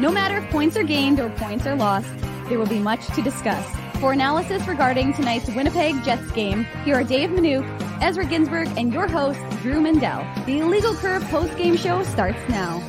No matter if points are gained or points are lost, there will be much to discuss. For analysis regarding tonight's Winnipeg Jets game, here are Dave Manuk, Ezra Ginsburg, and your host, Drew Mandel. The Illegal Curve post-game show starts now.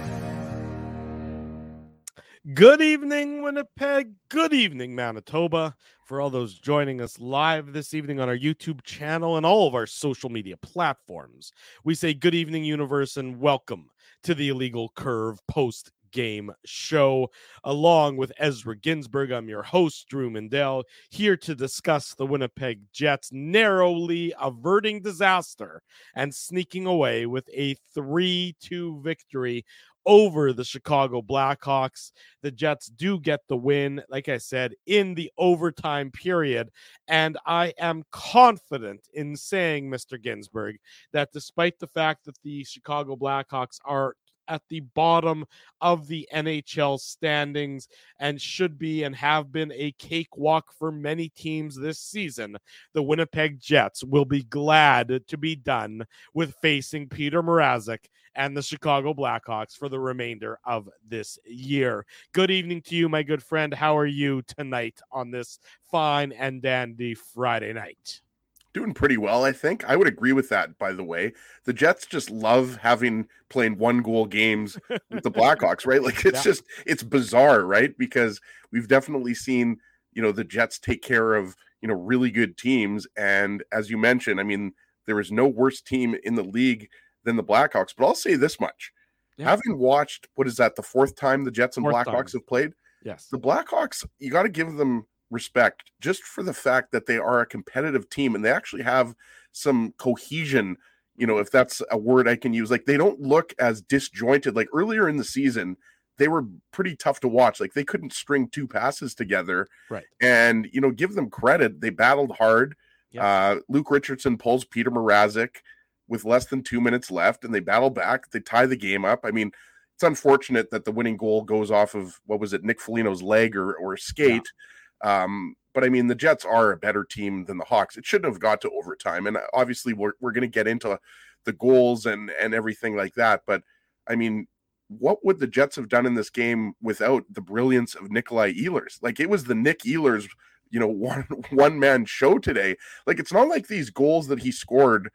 Good evening, Winnipeg. Good evening, Manitoba. For all those joining us live this evening on our YouTube channel and all of our social media platforms, we say good evening, universe, and welcome to the Illegal Curve post game show, along with Ezra Ginsburg. I'm your host, Drew Mandel, here to discuss the Winnipeg Jets narrowly averting disaster and sneaking away with a 3 2 victory over the Chicago Blackhawks. The Jets do get the win, like I said, in the overtime period. And I am confident in saying, Mr. Ginsburg, that despite the fact that the Chicago Blackhawks are at the bottom of the NHL standings and should be and have been a cakewalk for many teams this season. The Winnipeg Jets will be glad to be done with facing Peter Mrazek and the Chicago Blackhawks for the remainder of this year. Good evening to you, my good friend. How are you tonight on this fine and dandy Friday night? Doing pretty well, I think. I would agree with that, by the way. The Jets just love having playing one goal games with the Blackhawks, right? Like it's yeah. just it's bizarre, right? Because we've definitely seen, you know, the Jets take care of, you know, really good teams. And as you mentioned, I mean, there is no worse team in the league than the Blackhawks. But I'll say this much. Yeah. Having watched what is that, the fourth time the Jets and fourth Blackhawks time. have played? Yes. The Blackhawks, you got to give them respect just for the fact that they are a competitive team and they actually have some cohesion you know if that's a word i can use. Like they don't look as disjointed. Like earlier in the season they were pretty tough to watch. Like they couldn't string two passes together right. and you know give them credit. They battled hard. Uh luke richardson pulls peter mrazek with less than two minutes left and they battle back. They tie the game up. I mean it's unfortunate that the winning goal goes off of what was it nick Foligno's leg or or skate. yeah um, but I mean, the Jets are a better team than the Hawks. It shouldn't have got to overtime, and obviously, we're we're going to get into the goals and and everything like that. But I mean, what would the Jets have done in this game without the brilliance of Nikolai Ehlers? Like it was the Nick Ehlers, you know, one one man show today. Like it's not like these goals that he scored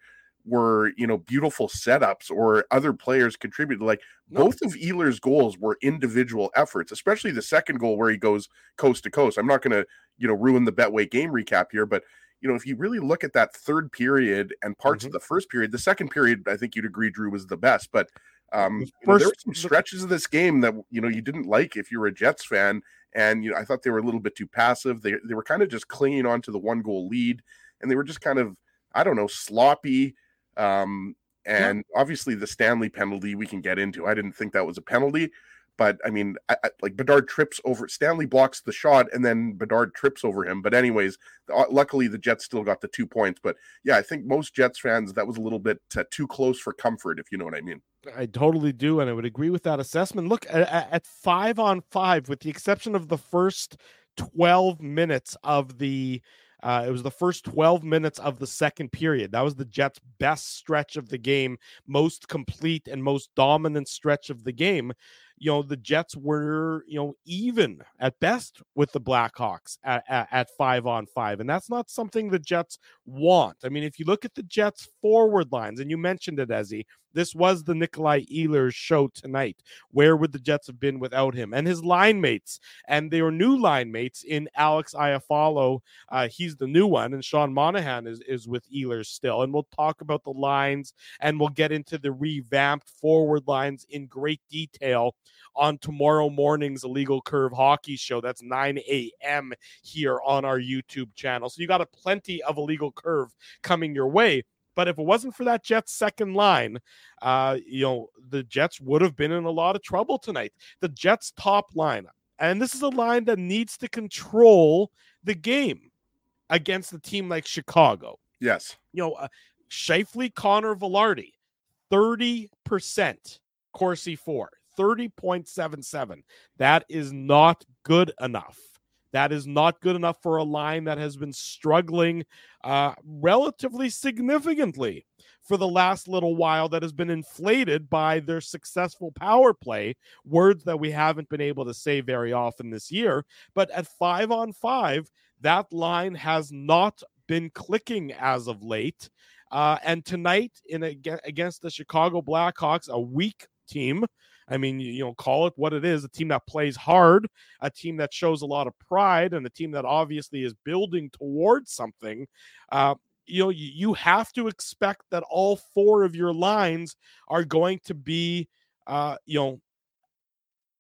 were you know beautiful setups or other players contributed like no. both of Ehlers goals were individual efforts especially the second goal where he goes coast to coast I'm not going to you know ruin the Betway game recap here but you know if you really look at that third period and parts mm-hmm. of the first period the second period I think you'd agree Drew was the best but um first, know, there were some stretches of this game that you know you didn't like if you were a Jets fan and you know I thought they were a little bit too passive they they were kind of just clinging on to the one goal lead and they were just kind of I don't know sloppy um, and yeah. obviously, the Stanley penalty we can get into. I didn't think that was a penalty, but I mean, I, I, like Bedard trips over Stanley blocks the shot, and then Bedard trips over him. But anyways, uh, luckily the Jets still got the two points. But yeah, I think most Jets fans that was a little bit uh, too close for comfort, if you know what I mean. I totally do, and I would agree with that assessment. Look at, at five on five, with the exception of the first twelve minutes of the uh, it was the first 12 minutes of the second period. That was the Jets' best stretch of the game, most complete and most dominant stretch of the game you know the Jets were you know even at best with the Blackhawks at, at, at, five on five, and that's not something the Jets want. I mean, if you look at the Jets forward lines, and you mentioned it, Ezzy, this was the Nikolai Ehlers show tonight. Where would the Jets have been without him and his line mates and their new line mates in Alex Iafallo? Uh, he's the new one, and Sean Monahan is is with Ehlers still. And we'll talk about the lines and we'll get into the revamped forward lines in great detail on tomorrow morning's Illegal Curve Hockey Show. That's 9 a.m. here on our YouTube channel. So you got a plenty of Illegal Curve coming your way. But if it wasn't for that Jets second line, uh, you know, the Jets would have been in a lot of trouble tonight. The Jets top line, and this is a line that needs to control the game against a team like Chicago. Yes. You know, uh, Scheifele, Connor, Vilardi, 30% Corsi for. 30.77. That is not good enough. That is not good enough for a line that has been struggling uh, relatively significantly for the last little while that has been inflated by their successful power play, words that we haven't been able to say very often this year. But at five on five, that line has not been clicking as of late. Uh, and tonight, in a, against the Chicago Blackhawks, a weak team. I mean, you, know, call it what it is a team that plays hard, a team that shows a lot of pride, and a team that obviously is building towards something. Uh, you know, you, you have to expect that all four of your lines are going to be, uh, you know,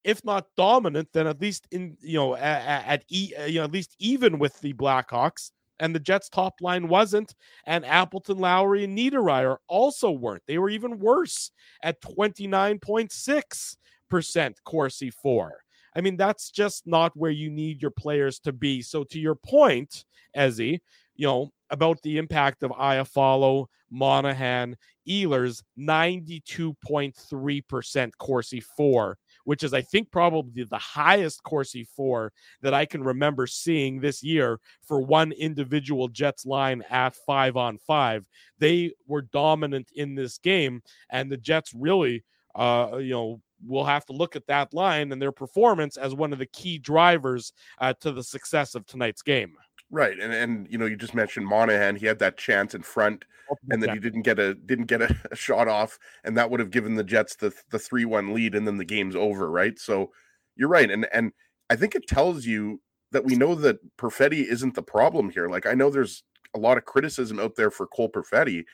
if not dominant, then at least in you know at, at e, you know at least even with the Blackhawks and the Jets' top line wasn't. And Appleton, Lowry, and Niederreiter also weren't. They were even worse at 29.6% Corsi for. I mean, that's just not where you need your players to be. So, to your point, Ezzy, you know, about the impact of Iafallo, Monahan, Ehlers, 92.3% Corsi for which is, I think, probably the highest Corsi for that I can remember seeing this year for one individual Jets line at five on five. They were dominant in this game, and the Jets really, uh, you know, we'll have to look at that line and their performance as one of the key drivers uh, to the success of tonight's game. Right, and and you know you just mentioned Monahan. He had that chance in front, and then he didn't get a didn't get a, a shot off, and that would have given the Jets the the three one lead, and then the game's over. Right, so you're right, and and I think it tells you that we know that Perfetti isn't the problem here. Like I know there's a lot of criticism out there for Cole Perfetti,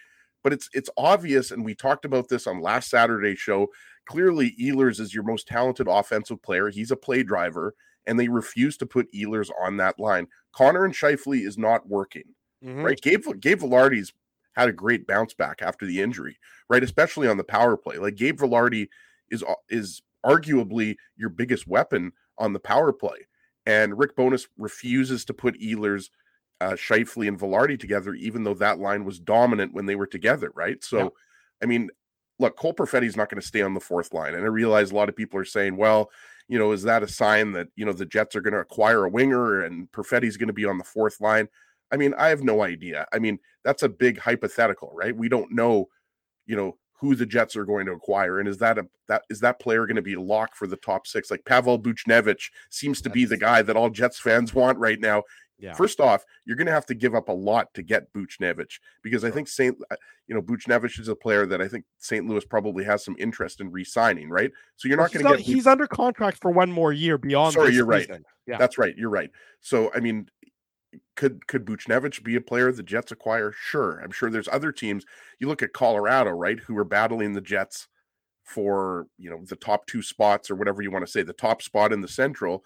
but it's it's obvious, and we talked about this on last Saturday's show. Clearly, Ehlers is your most talented offensive player. He's a play driver and they refuse to put Ehlers on that line. Connor and Scheifele is not working, mm-hmm. right? Gabe, Gabe Vilardi's had a great bounce back after the injury, right? Especially on the power play. Like Gabe Vilardi is is arguably your biggest weapon on the power play. And Rick Bowness refuses to put Ehlers, uh, Scheifele, and Vilardi together, even though that line was dominant when they were together, right? So, yeah. I mean, look, Cole Perfetti is not going to stay on the fourth line. And I realize a lot of people are saying, well, you know, is that a sign that, you know, the Jets are going to acquire a winger and Perfetti's going to be on the fourth line? I mean, I have no idea. I mean, that's a big hypothetical, right? We don't know, you know, who the Jets are going to acquire, and is that a that is that player going to be a lock for the top six? Like Pavel Buchnevich seems to be the guy that all Jets fans want right now. Yeah. First off, you're going to have to give up a lot to get Buchnevich because I think Saint, uh, you know, Buchnevich is a player that I think St. Louis probably has some interest in re-signing, right? So you're not going to get. He's under contract for one more year beyond. Sorry, you're season. right. Yeah, that's right. You're right. So I mean, could could Buchnevich be a player the Jets acquire? Sure, I'm sure there's other teams. You look at Colorado, right, who are battling the Jets for you know the top two spots or whatever you want to say, the top spot in the Central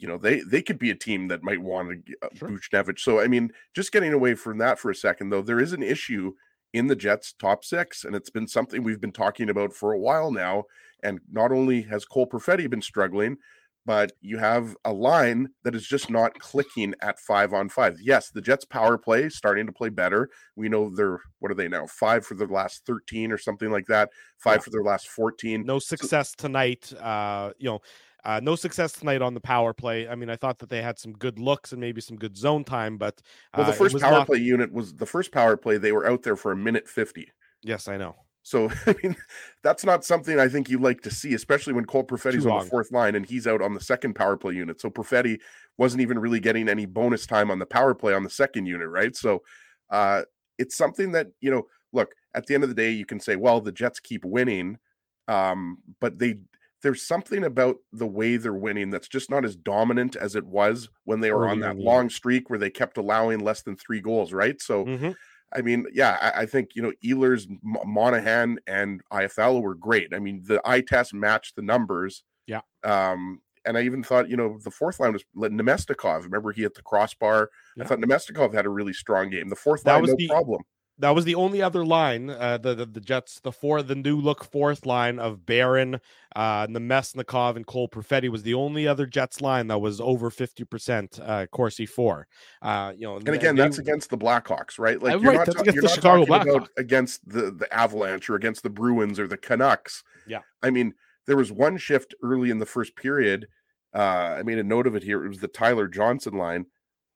you know they they could be a team that might want to uh, sure. Buchnevich. So I mean, just getting away from that for a second though, there is an issue in the Jets top six, and it's been something we've been talking about for a while now. And not only has Cole Perfetti been struggling, but you have a line that is just not clicking at five on five. Yes, the Jets power play starting to play better. We know they're what are they now? Five for the last 13 or something like that, five yeah. for their last 14. No success so, tonight. Uh, you know, uh, no success tonight on the power play. I mean, I thought that they had some good looks and maybe some good zone time, but uh, well, the first power not... play unit was the first power play. They were out there for a minute fifty. Yes, I know. So I mean, that's not something I think you like to see, especially when Cole Perfetti's on the fourth line and he's out on the second power play unit. So Perfetti wasn't even really getting any bonus time on the power play on the second unit, right? So uh, it's something that you know. Look, at the end of the day, you can say, well, the Jets keep winning, um, but they there's something about the way they're winning that's just not as dominant as it was when they were on that long streak where they kept allowing less than three goals, right? So, mm-hmm. I mean, yeah, I, I, think you know Ehlers, Monahan, and Iafallo were great. I mean, the eye test matched the numbers. Yeah. Um, and I even thought, you know, the fourth line was Namestnikov. Remember, he hit the crossbar. Yeah. I thought Namestnikov had a really strong game. The fourth that line, no the, problem that was the only other line uh, the, the, the Jets the four the new look fourth line of Barron, uh, Namestnikov, and Cole Perfetti was the only other Jets line that was over fifty percent uh, Corsi for. Uh, you know, and again, they, that's against the Blackhawks, right? Like you're not, you're not Chicago talking about against the the Avalanche or against the Bruins or the Canucks. Yeah, I mean, there was one shift early in the first period. Uh, I made a note of it here. It was the Tyler Johnson line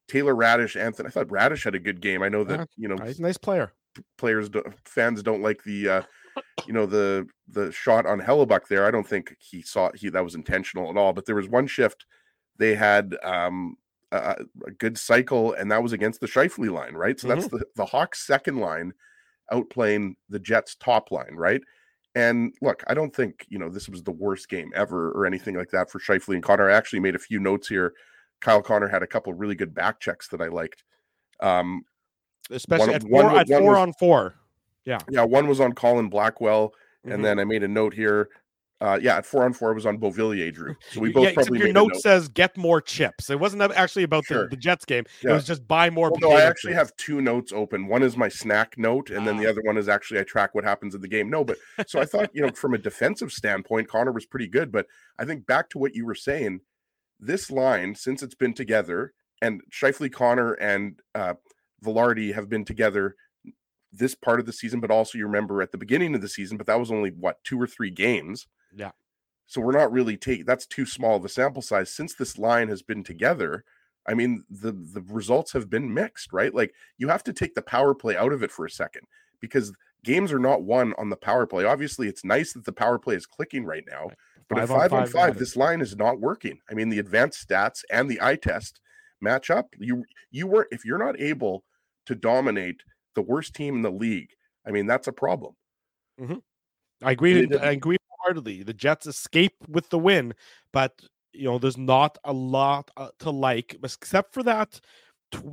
Taylor Raddysh, Anthony. I thought Raddysh had a good game. I know that you know he's a nice player. players fans don't like the uh, you know the the shot on Hellebuyck there. I don't think he saw he that was intentional at all. But there was one shift they had um, a, a, good cycle, and that was against the Scheifele line, right? So mm-hmm. that's the the Hawks' second line outplaying the Jets' top line, right? And look, I don't think you know this was the worst game ever or anything like that for Scheifele and Connor. I actually made a few notes here. Kyle Connor had a couple really good back checks that I liked. Um, Especially one, at four, one, at four was, on four. Yeah. Yeah. One was on Colin Blackwell. Mm-hmm. And then I made a note here. Uh, yeah, at four on four it was on Beauvillier, Drew. So we both yeah, probably your note, note, says get more chips. It wasn't actually about sure. the, the, Jets game. Yeah. It was just buy more. Well, no, I actually chips. have two notes open. One is my snack note, and then the ah. other one is actually I track what happens in the game. No, but so I thought you know from a defensive standpoint, Connor was pretty good. But I think back to what you were saying, this line since it's been together, and Scheifele Connor, and uh, Vilardi have been together this part of the season, but also you remember at the beginning of the season, but that was only what two or three games. Yeah. So we're not really taking that's too small of a sample size. Since this line has been together, I mean the the results have been mixed, right? Like you have to take the power play out of it for a second because games are not won on the power play. Obviously, it's nice that the power play is clicking right now, but five at five on five, five this line is not working. I mean, the advanced stats and the eye test match up. You you were if you're not able to dominate the worst team in the league. I mean, that's a problem. Mm-hmm. I agree. I agree heartily. The Jets escape with the win, but you know, there's not a lot uh, to like, except for that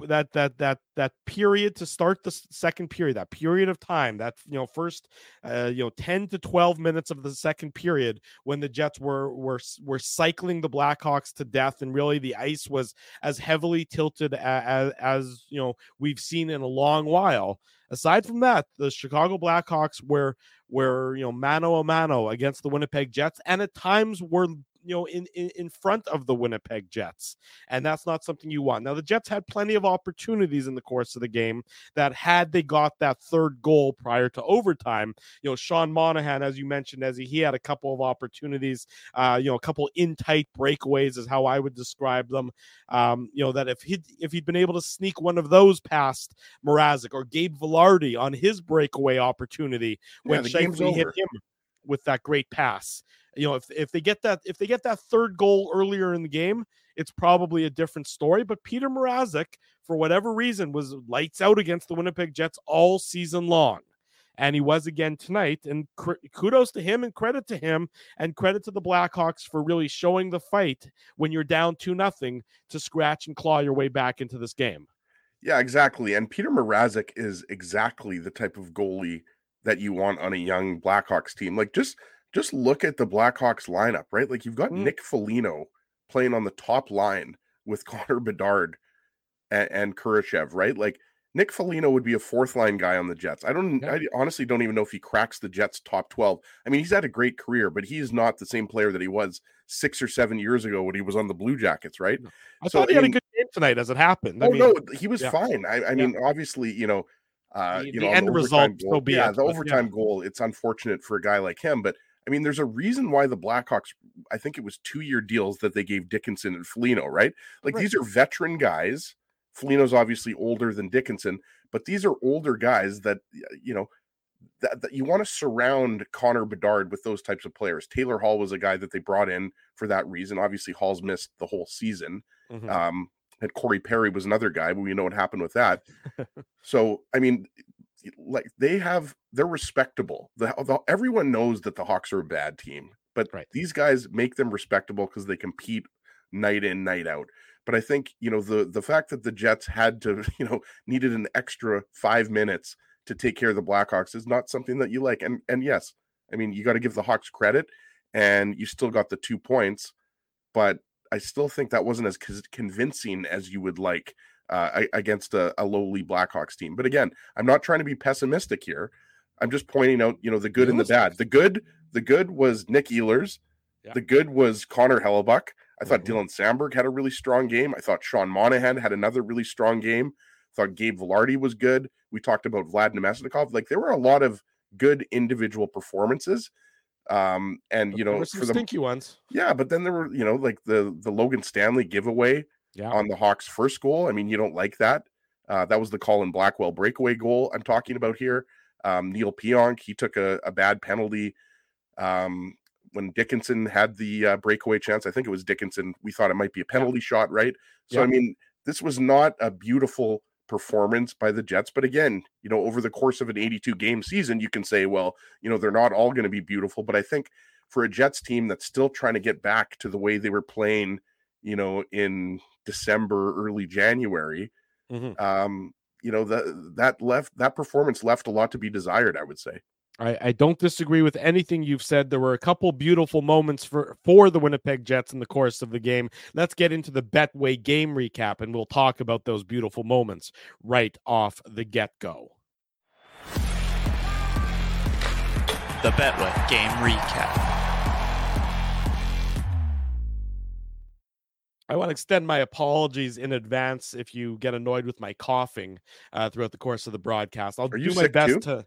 that that that that period to start the second period that period of time that you know first uh, you know 10 to 12 minutes of the second period when the jets were were were cycling the blackhawks to death and really the ice was as heavily tilted as, as you know we've seen in a long while. Aside from that the chicago blackhawks were were you know mano a mano against the winnipeg jets and at times were you know in, in in front of the Winnipeg Jets, and that's not something you want. Now the Jets had plenty of opportunities in the course of the game that had they got that third goal prior to overtime, you know Sean Monahan, as you mentioned, as he, he had a couple of opportunities, uh, you know a couple in tight breakaways is how I would describe them. Um, you know that if he if he'd been able to sneak one of those past Mrazek or Gabe Vilardi on his breakaway opportunity when yeah, Scheifele hit him with that great pass. You know if, if they get that if they get that third goal earlier in the game it's probably a different story but peter mrazek for whatever reason was lights out against the winnipeg jets all season long. And he was again tonight and cr- kudos to him and credit to him and credit to the blackhawks for really showing the fight when you're down two nothing to scratch and claw your way back into this game. Yeah exactly and peter mrazek is exactly the type of goalie that you want on a young blackhawks team like just just look at the Blackhawks lineup, right? Like you've got mm. Nick Foligno playing on the top line with Connor Bedard and, and Kurashev, right? Like Nick Foligno would be a fourth line guy on the Jets. I don't, yeah. I honestly don't even know if he cracks the Jets top 12. I mean, he's had a great career, but he's not the same player that he was six or seven years ago when he was on the Blue Jackets, right? I so, thought he I mean, had a good game tonight as it happened. I oh, mean, no, he was yeah. fine. I, I mean, obviously, you know, uh, the, you know, the end result goal, be yeah, the overtime goal. It's unfortunate for a guy like him, but I mean, there's a reason why the Blackhawks, I think it was two year deals that they gave Dickinson and Foligno, right? Like right. these are veteran guys. Foligno's obviously older than Dickinson, but these are older guys that, you know, that, that you want to surround Connor Bedard with those types of players. Taylor Hall was a guy that they brought in for that reason. Obviously, Hall's missed the whole season. Mm-hmm. Um, and Corey Perry was another guy, but we know what happened with that. so, I mean, like they have they're respectable. The, the, everyone knows that the Hawks are a bad team, but right. these guys make them respectable because they compete night in night out. But I think you know the the fact that the Jets had to you know needed an extra five minutes to take care of the Blackhawks is not something that you like. And and yes, I mean you got to give the Hawks credit, and you still got the two points, but I still think that wasn't as convincing as you would like uh, against a, a, lowly Blackhawks team. But again, I'm not trying to be pessimistic here. I'm just pointing out, you know, the good and the bad. The good, the good was Nick Ehlers. Yeah. The good was Connor Hellebuyck. I thought mm-hmm. Dylan Samberg had a really strong game. I thought Sean Monahan had another really strong game. I thought Gabe Vilardi was good. We talked about Vlad Namestnikov. Like there were a lot of good individual performances. Um, and you know, for the stinky ones. Yeah, but then there were, you know, like the the Logan Stanley giveaway yeah. on the Hawks' first goal. I mean, you don't like that. Uh, that was the Colin Blackwell breakaway goal I'm talking about here. Um, Neal Pionk, he took a, a bad penalty um, when Dickinson had the uh, breakaway chance. I think it was Dickinson. We thought it might be a penalty yeah. shot, right? So, yeah. I mean, this was not a beautiful performance by the Jets. But again, you know, over the course of an 82 game season, you can say, well, you know, they're not all going to be beautiful. But I think for a Jets team that's still trying to get back to the way they were playing, you know, in December, early January, mm-hmm. um, you know, that that left that performance left a lot to be desired, I would say. I, I, don't disagree with anything you've said. There were a couple beautiful moments for, for the Winnipeg Jets in the course of the game. Let's get into the Betway game recap, and we'll talk about those beautiful moments right off the get go. The Betway game recap. I want to extend my apologies in advance if you get annoyed with my coughing uh, throughout the course of the broadcast. I'll Are do my best too? to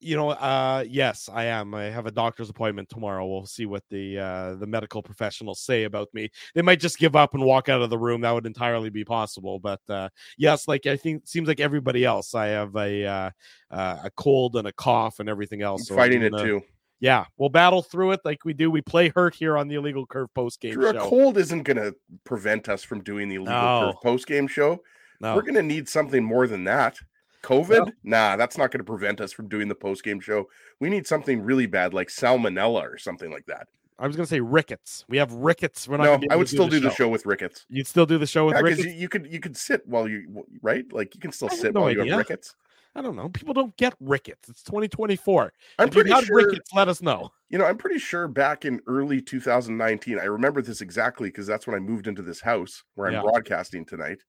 you know uh yes i am i have a doctor's appointment tomorrow we'll see what the uh the medical professionals say about me they might just give up and walk out of the room that would entirely be possible but uh yes like i think seems like everybody else i have a uh, uh a cold and a cough and everything else so fighting it too yeah, we'll battle through it like we do. We play hurt here on the illegal curve post game show. A cold isn't going to prevent us from doing the illegal no. curve post game show. No. We're going to need something more than that. COVID? Nah, that's not going to prevent us from doing the post game show. We need something really bad like salmonella or something like that. I was going to say rickets. We have rickets. We're not. No, I would still do, the, do show. the, show. with rickets. You'd still do the show with yeah, rickets. You, you, could you could sit while you right. Like you can still sit no while idea. you have rickets. I don't know. People don't get rickets. It's 2024. I'm if pretty sure. Rickets, let us know. You know, I'm pretty sure back in early 2019, I remember this exactly because that's when I moved into this house where I'm yeah. broadcasting tonight.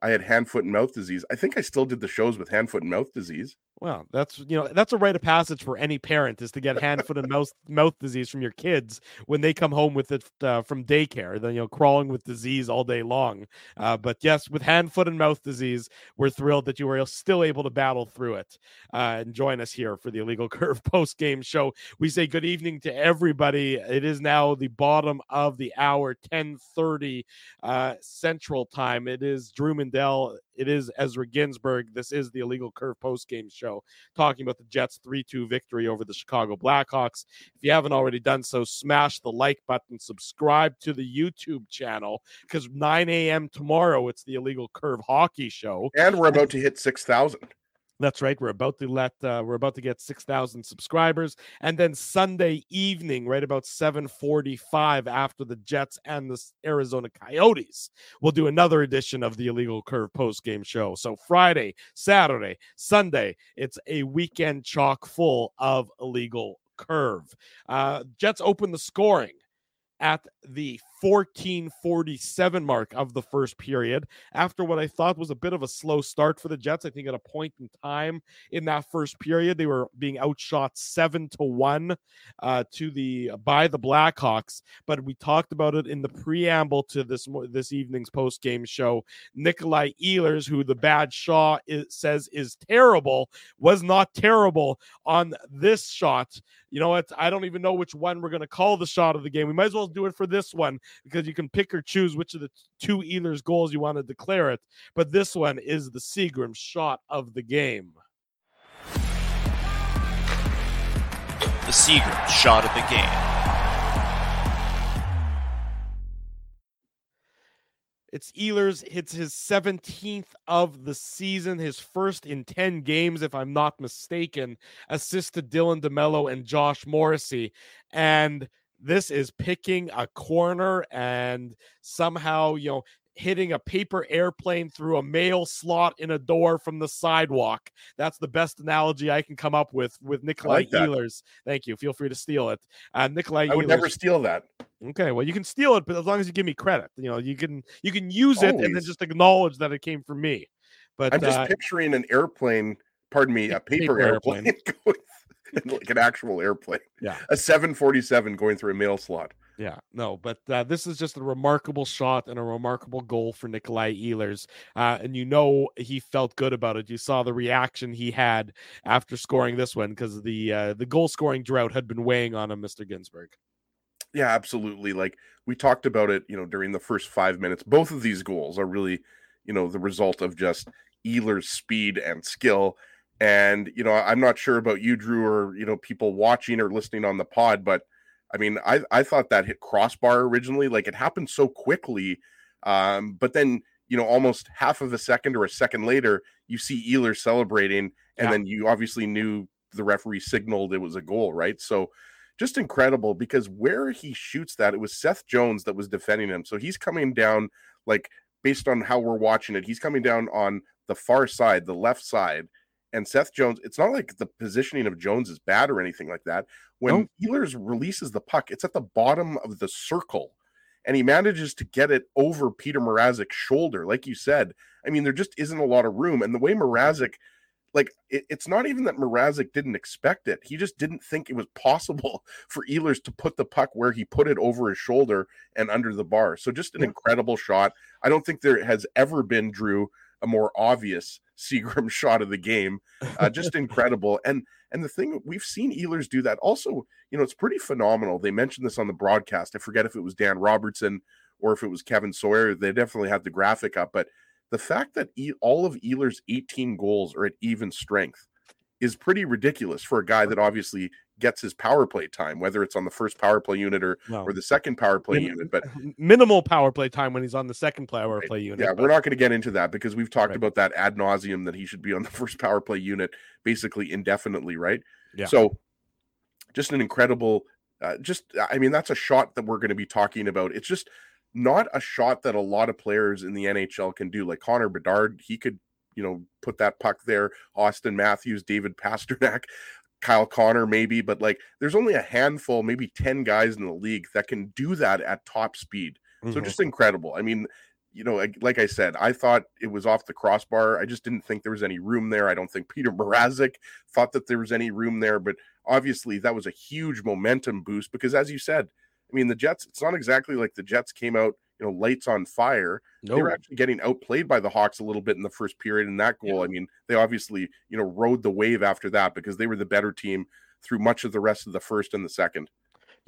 I had hand, foot, and mouth disease. I think I still did the shows with hand, foot, and mouth disease. Well, that's you know that's a rite of passage for any parent is to get hand, foot, and mouth mouth disease from your kids when they come home with it uh, from daycare. Then you know crawling with disease all day long. Uh, but yes, with hand, foot, and mouth disease, we're thrilled that you were still able to battle through it uh, and join us here for the Illegal Curve post game show. We say good evening to everybody. It is now the bottom of the hour, ten thirty uh, Central Time. It is Drew Mandel it is Ezra Ginsburg. This is the Illegal Curve post game show talking about the Jets 3 2 victory over the Chicago Blackhawks. If you haven't already done so, smash the like button, subscribe to the YouTube channel because 9 a.m. tomorrow, it's the Illegal Curve hockey show. And we're about to hit 6,000. That's right. We're about to let uh, we're about to get six thousand subscribers, and then Sunday evening, right about seven forty-five, after the Jets and the Arizona Coyotes, we'll do another edition of the Illegal Curve post game show. So Friday, Saturday, Sunday, it's a weekend chock full of illegal curve. Uh, Jets open the scoring at the 1447 mark of the first period after what I thought was a bit of a slow start for the Jets. I think at a point in time in that first period, they were being outshot seven to one uh, to the by the Blackhawks. But we talked about it in the preamble to this this evening's post game show. Nikolai Ehlers, who the bad Shaw is, says is terrible, was not terrible on this shot. You know what? I don't even know which one we're going to call the shot of the game. We might as well do it for this one because you can pick or choose which of the two Ehlers goals you want to declare it. But this one is the Seagram shot of the game. The Seagram shot of the game. It's Ehlers hits his 17th of the season, his first in 10 games, if I'm not mistaken. Assist to Dylan DeMelo and Josh Morrissey. And this is picking a corner and somehow, you know, hitting a paper airplane through a mail slot in a door from the sidewalk. That's the best analogy I can come up with with Nikolai like Ehlers. Thank you. Feel free to steal it. Uh, Nikolai I would Ehlers. never steal that. Okay, well you can steal it, but as long as you give me credit, you know, you can you can use Always. it and then just acknowledge that it came from me. But I'm just uh, picturing an airplane, pardon me, a paper, paper airplane, airplane. going like an actual airplane. Yeah. A 747 going through a mail slot. Yeah, no, but uh, this is just a remarkable shot and a remarkable goal for Nikolai Ehlers. Uh, and you know he felt good about it. You saw the reaction he had after scoring this one because the uh, the goal scoring drought had been weighing on him, Mr. Ginsburg. Yeah, absolutely. Like we talked about it, you know, during the first five minutes. Both of these goals are really, you know, the result of just Ehlers' speed and skill. And you know, I'm not sure about you, Drew, or you know, people watching or listening on the pod, but I mean, I I thought that hit crossbar originally, like it happened so quickly. Um, but then you know, almost half of a second or a second later, you see Ehlers celebrating, and yeah. then you obviously knew the referee signaled it was a goal, right? So just incredible because where he shoots that, it was Seth Jones that was defending him. So he's coming down like based on how we're watching it, he's coming down on the far side, the left side. And Seth Jones, it's not like the positioning of Jones is bad or anything like that. When no. Ehlers releases the puck, it's at the bottom of the circle and he manages to get it over Peter Mrazek's shoulder. Like you said, I mean, there just isn't a lot of room. And the way Mrazek – like it, it's not even that Mrazek didn't expect it. He just didn't think it was possible for Ehlers to put the puck where he put it over his shoulder and under the bar. So just an incredible shot. I don't think there has ever been Drew a more obvious Seagram shot of the game. Uh, just incredible. And and the thing we've seen Ehlers do that also, you know, it's pretty phenomenal. They mentioned this on the broadcast. I forget if it was Dan Robertson or if it was Kevin Sawyer. They definitely had the graphic up, but the fact that e- all of Ehlers' 18 goals are at even strength is pretty ridiculous for a guy that obviously gets his power play time, whether it's on the first power play unit or no. or the second power play Min- unit. But minimal power play time when he's on the second power play unit. Yeah, but... we're not going to get into that because we've talked right. about that ad nauseum that he should be on the first power play unit basically indefinitely, right? Yeah. So just an incredible uh, just I mean that's a shot that we're going to be talking about. It's just not a shot that a lot of players in the NHL can do. Like Connor Bedard, he could, you know, put that puck there. Auston Matthews, David Pastrnak, Kyle Connor, maybe, but like there's only a handful, maybe 10 guys in the league that can do that at top speed. Mm-hmm. So just incredible. I mean, you know, like I said, I thought it was off the crossbar. I just didn't think there was any room there. I don't think Peter Mrazek thought that there was any room there, but obviously that was a huge momentum boost because, as you said, I mean, the Jets, it's not exactly like the Jets came out, you know, lights on fire. No. They were actually getting outplayed by the Hawks a little bit in the first period. And that goal, yeah. I mean, they obviously, you know, rode the wave after that because they were the better team through much of the rest of the first and the second.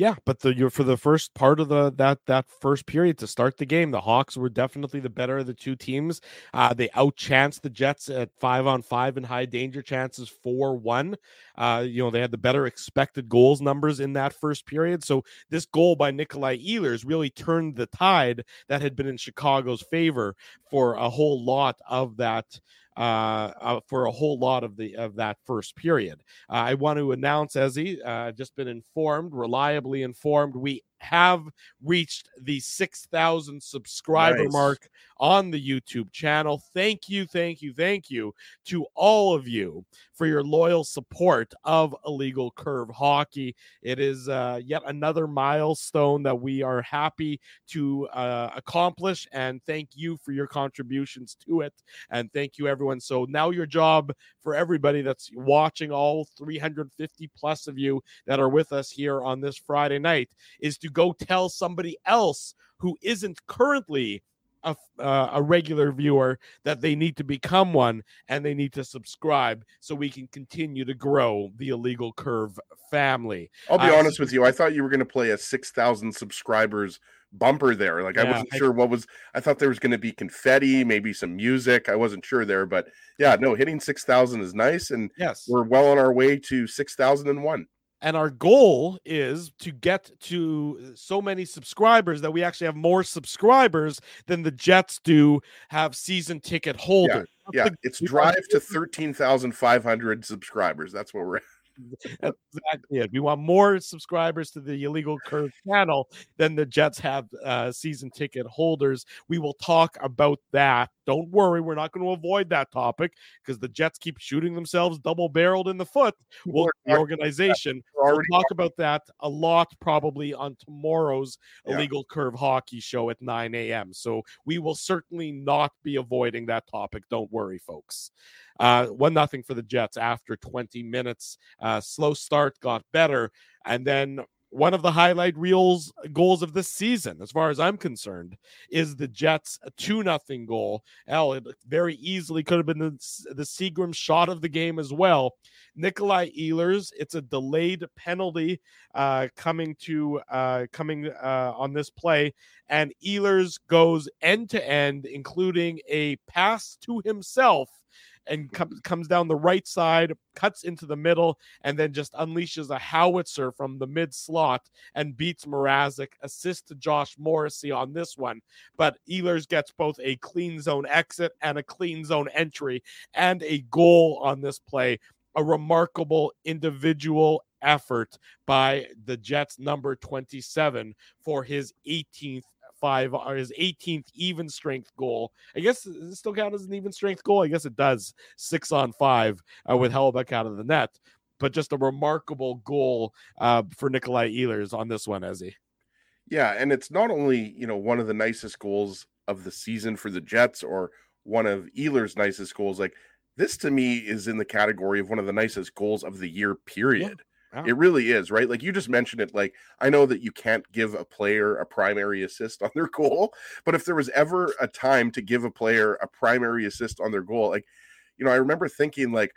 Yeah, but the for the first part of the that that first period to start the game, the Hawks were definitely the better of the two teams. Uh, they outchanced the Jets at five on five and high danger chances, four one. Uh, you know they had the better expected goals numbers in that first period. So this goal by Nikolai Ehlers really turned the tide that had been in Chicago's favor for a whole lot of that uh, uh, for a whole lot of the of that first period. Uh, I want to announce, as he uh, just been informed, reliably informed, we have reached the 6,000 subscriber nice. mark on the YouTube channel. Thank you, thank you, thank you to all of you for your loyal support of Illegal Curve Hockey. It is uh, yet another milestone that we are happy to uh, accomplish, and thank you for your contributions to it. And thank you, everyone. So now your job for everybody that's watching, all 350 plus of you that are with us here on this Friday night, is to go tell somebody else who isn't currently a, uh, a regular viewer that they need to become one and they need to subscribe so we can continue to grow the illegal curve family. I'll be uh, honest with you. I thought you were going to play a 6,000 subscribers bumper there. Like yeah, I wasn't I, sure what was, I thought there was going to be confetti, maybe some music. I wasn't sure there, but yeah, no, hitting 6,000 is nice. And yes, we're well on our way to 6,001 and our goal is to get to so many subscribers that we actually have more subscribers than the Jets do have season ticket holders. Yeah, yeah. it's drive to 13,500 subscribers. That's what we're at exactly it. We want more subscribers to the Illegal Curve channel than the Jets have uh, season ticket holders. We will talk about that. Don't worry, we're not going to avoid that topic because the Jets keep shooting themselves double barreled in the foot. We'll, the organization. We'll talk about that a lot probably on tomorrow's yeah. Illegal Curve Hockey show at 9 a.m. So we will certainly not be avoiding that topic. Don't worry, folks. Uh, one nothing for the Jets after 20 minutes. Uh, slow start got better, and then one of the highlight reels goals of this season, as far as I'm concerned, is the Jets' two nothing goal. Hell, it very easily could have been the, the Seagram shot of the game as well. Nikolai Ehlers, it's a delayed penalty uh, coming to uh, coming uh, on this play, and Ehlers goes end to end, including a pass to himself and com- comes down the right side, cuts into the middle, and then just unleashes a howitzer from the mid slot and beats Mrazek. Assist to Josh Morrissey on this one. But Ehlers gets both a clean zone exit and a clean zone entry and a goal on this play. A remarkable individual effort by the Jets number 27 for his 18th five or his 18th even strength goal. I guess it still count as an even strength goal. I guess it does. Six on five uh, with Hellebuyck out of the net, but just a remarkable goal uh, for Nikolai Ehlers on this one, Ezzy. Yeah, and it's not only you know one of the nicest goals of the season for the Jets or one of Ehlers' nicest goals. Like this to me is in the category of one of the nicest goals of the year. Period. Wow. It really is, right? Like you just mentioned it. Like I know that you can't give a player a primary assist on their goal, but if there was ever a time to give a player a primary assist on their goal, like, you know, I remember thinking, like,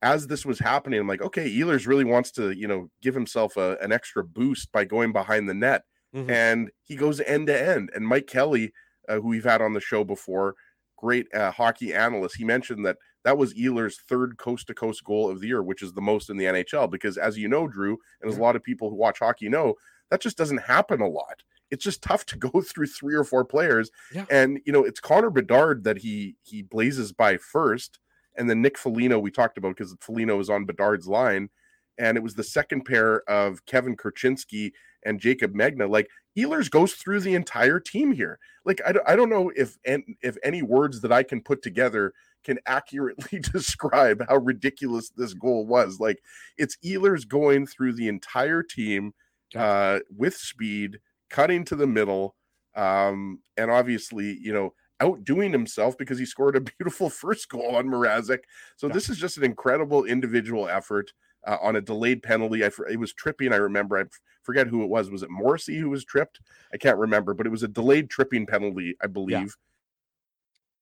as this was happening, I'm like, okay, Ehlers really wants to, you know, give himself a, an extra boost by going behind the net. Mm-hmm. And he goes end to end. And Mike Kelly, uh, who we've had on the show before, great uh, hockey analyst, he mentioned that that was Ehlers' third coast to coast goal of the year, which is the most in the NHL. Because as you know, Drew, and as a lot of people who watch hockey know, that just doesn't happen a lot. It's just tough to go through three or four players. Yeah. And you know, it's Connor Bedard that he he blazes by first, and then Nick Foligno we talked about because Foligno is on Bedard's line, and it was the second pair of Kevin Korchinski and Jaycob Megna. Like Ehlers goes through the entire team here. Like I, I don't know if and if any words that I can put together can accurately describe how ridiculous this goal was. Like it's Ehlers going through the entire team uh, with speed, cutting to the middle, um, and obviously, you know, outdoing himself because he scored a beautiful first goal on Mrazek. So yeah. this is just an incredible individual effort uh, on a delayed penalty. I, it was tripping. I remember. I forget who it was. Was it Morrissey who was tripped? I can't remember, but it was a delayed tripping penalty, I believe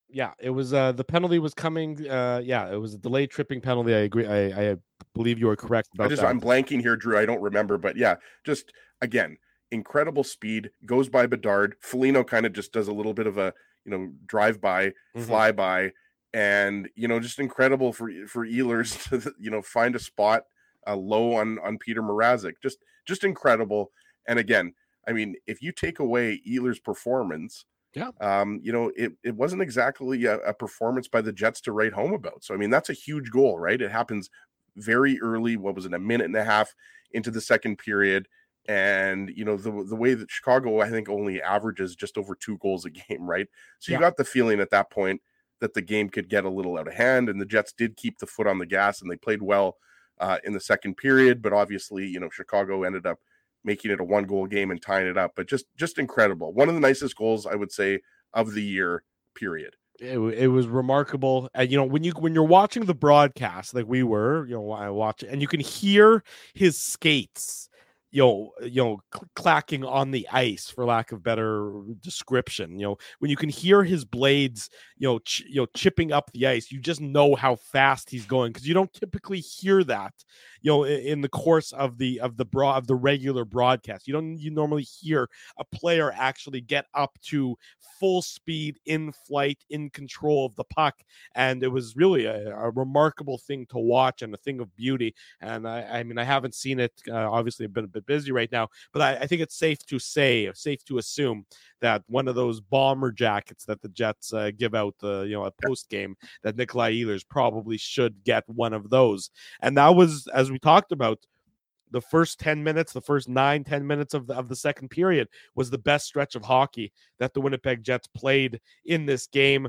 yeah, it was uh the penalty was coming. Uh yeah, it was a delayed tripping penalty. I agree. I, I believe you are correct about I just, that. I'm blanking here, Drew. I don't remember, but yeah, just again, incredible speed, goes by Bedard. Foligno kind of just does a little bit of a you know drive by, mm-hmm. fly by, and you know just incredible for for Ehlers to you know find a spot uh, low on on Peter Mrazek. Just just incredible. And again, I mean, if you take away Ehlers' performance yeah. Um, you know, it, it wasn't exactly a, a, performance by the Jets to write home about. So, I mean, that's a huge goal, right? It happens very early. What was it, a minute and a half into the second period? And, you know, the, the way that Chicago, I think, only averages just over two goals a game, right? So yeah. you got the feeling at that point that the game could get a little out of hand. And the Jets did keep the foot on the gas and they played well uh, in the second period. But obviously, you know, Chicago ended up making it a one goal game and tying it up. But just just incredible. One of the nicest goals I would say of the year. Period. It, it was remarkable. And you know, when you when you're watching the broadcast, like we were, you know, I watch it, and you can hear his skates you know, you know, cl- clacking on the ice, for lack of better description. You know, when you can hear his blades, you know, ch- you know, chipping up the ice, you just know how fast he's going because you don't typically hear that, you know, in, in the course of the of the broad of the regular broadcast. You don't you normally hear a player actually get up to full speed in flight, in control of the puck, and it was really a, a remarkable thing to watch and a thing of beauty. And I, I mean, I haven't seen it. Uh, obviously, I've been bit busy right now, but I, I, think it's safe to say, safe to assume that one of those bomber jackets that the Jets uh, give out, uh, you know, a post game, that Nikolai Ehlers probably should get one of those. And that was, as we talked about, the first 10 minutes, the first nine, 10 minutes of the, of the second period was the best stretch of hockey that the Winnipeg Jets played in this game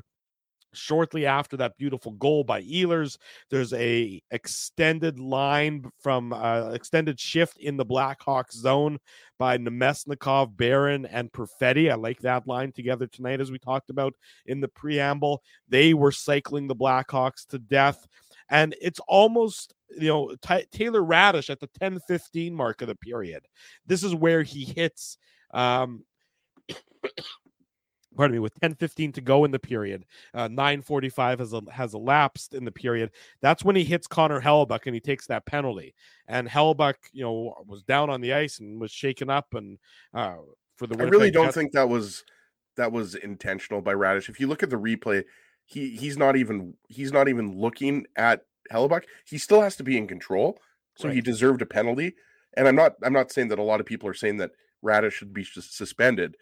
shortly after that beautiful goal by Ehlers. There's a extended line from uh, extended shift in the Blackhawks zone by Namestnikov, Barron, and Perfetti. I like that line together tonight, as we talked about in the preamble. They were cycling the Blackhawks to death. And it's almost, you know, T- Taylor Raddysh at the 10 15 mark of the period. This is where he hits. Um, pardon me, with 10:15 to go in the period. Uh, 945 has, has elapsed in the period. That's when he hits Connor Hellebuyck and he takes that penalty. And Hellebuyck, you know, was down on the ice and was shaken up. And uh, for the I really don't Jets. think that was that was intentional by Raddysh. If you look at the replay, he he's not even he's not even looking at Hellebuyck. He still has to be in control. So right. he deserved a penalty. And I'm not I'm not saying that a lot of people are saying that Raddysh should be suspended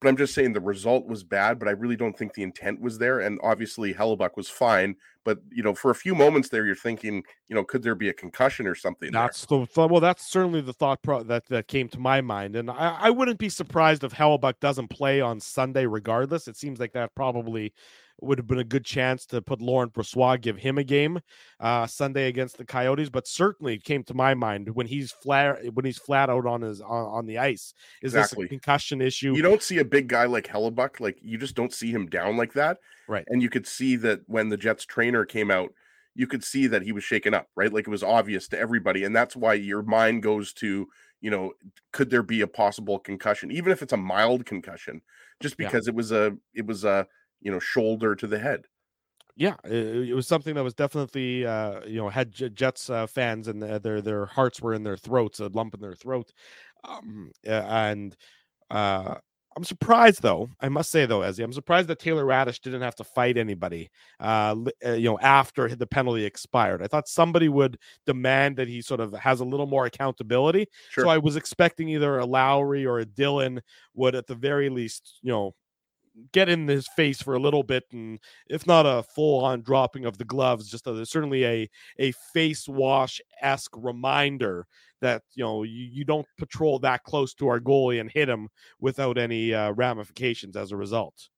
but I'm just saying the result was bad, but I really don't think the intent was there. And obviously Hellebuyck was fine, but you know, for a few moments there, you're thinking, you know, could there be a concussion or something? That's there? the well, that's certainly the thought pro- that that came to my mind, and I, I wouldn't be surprised if Hellebuyck doesn't play on Sunday, regardless. It seems like that probably would have been a good chance to put Laurent Brossoit, give him a game uh, Sunday against the Coyotes. But certainly came to my mind when he's flat when he's flat out on his on, on the ice. Is exactly. this a concussion issue? You don't see a big guy like Hellebuyck, like you just don't see him down like that. Right. And you could see that when the Jets trainer came out, you could see that he was shaken up, right? Like it was obvious to everybody. And that's why your mind goes to, you know, could there be a possible concussion, even if it's a mild concussion, just because yeah. it was a it was a you know shoulder to the head yeah it, it was something that was definitely uh you know had jets uh, fans and their their hearts were in their throats a lump in their throat um and uh I'm surprised though. I must say though, Ezzy, I'm surprised that Taylor Raddysh didn't have to fight anybody. Uh, uh, you know, after the penalty expired, I thought somebody would demand that he sort of has a little more accountability. Sure. So I was expecting either a Lowry or a Dillon would, at the very least, you know, get in his face for a little bit and if not a full on dropping of the gloves just a, certainly a a face wash esque reminder that you know you, you don't patrol that close to our goalie and hit him without any uh, ramifications as a result.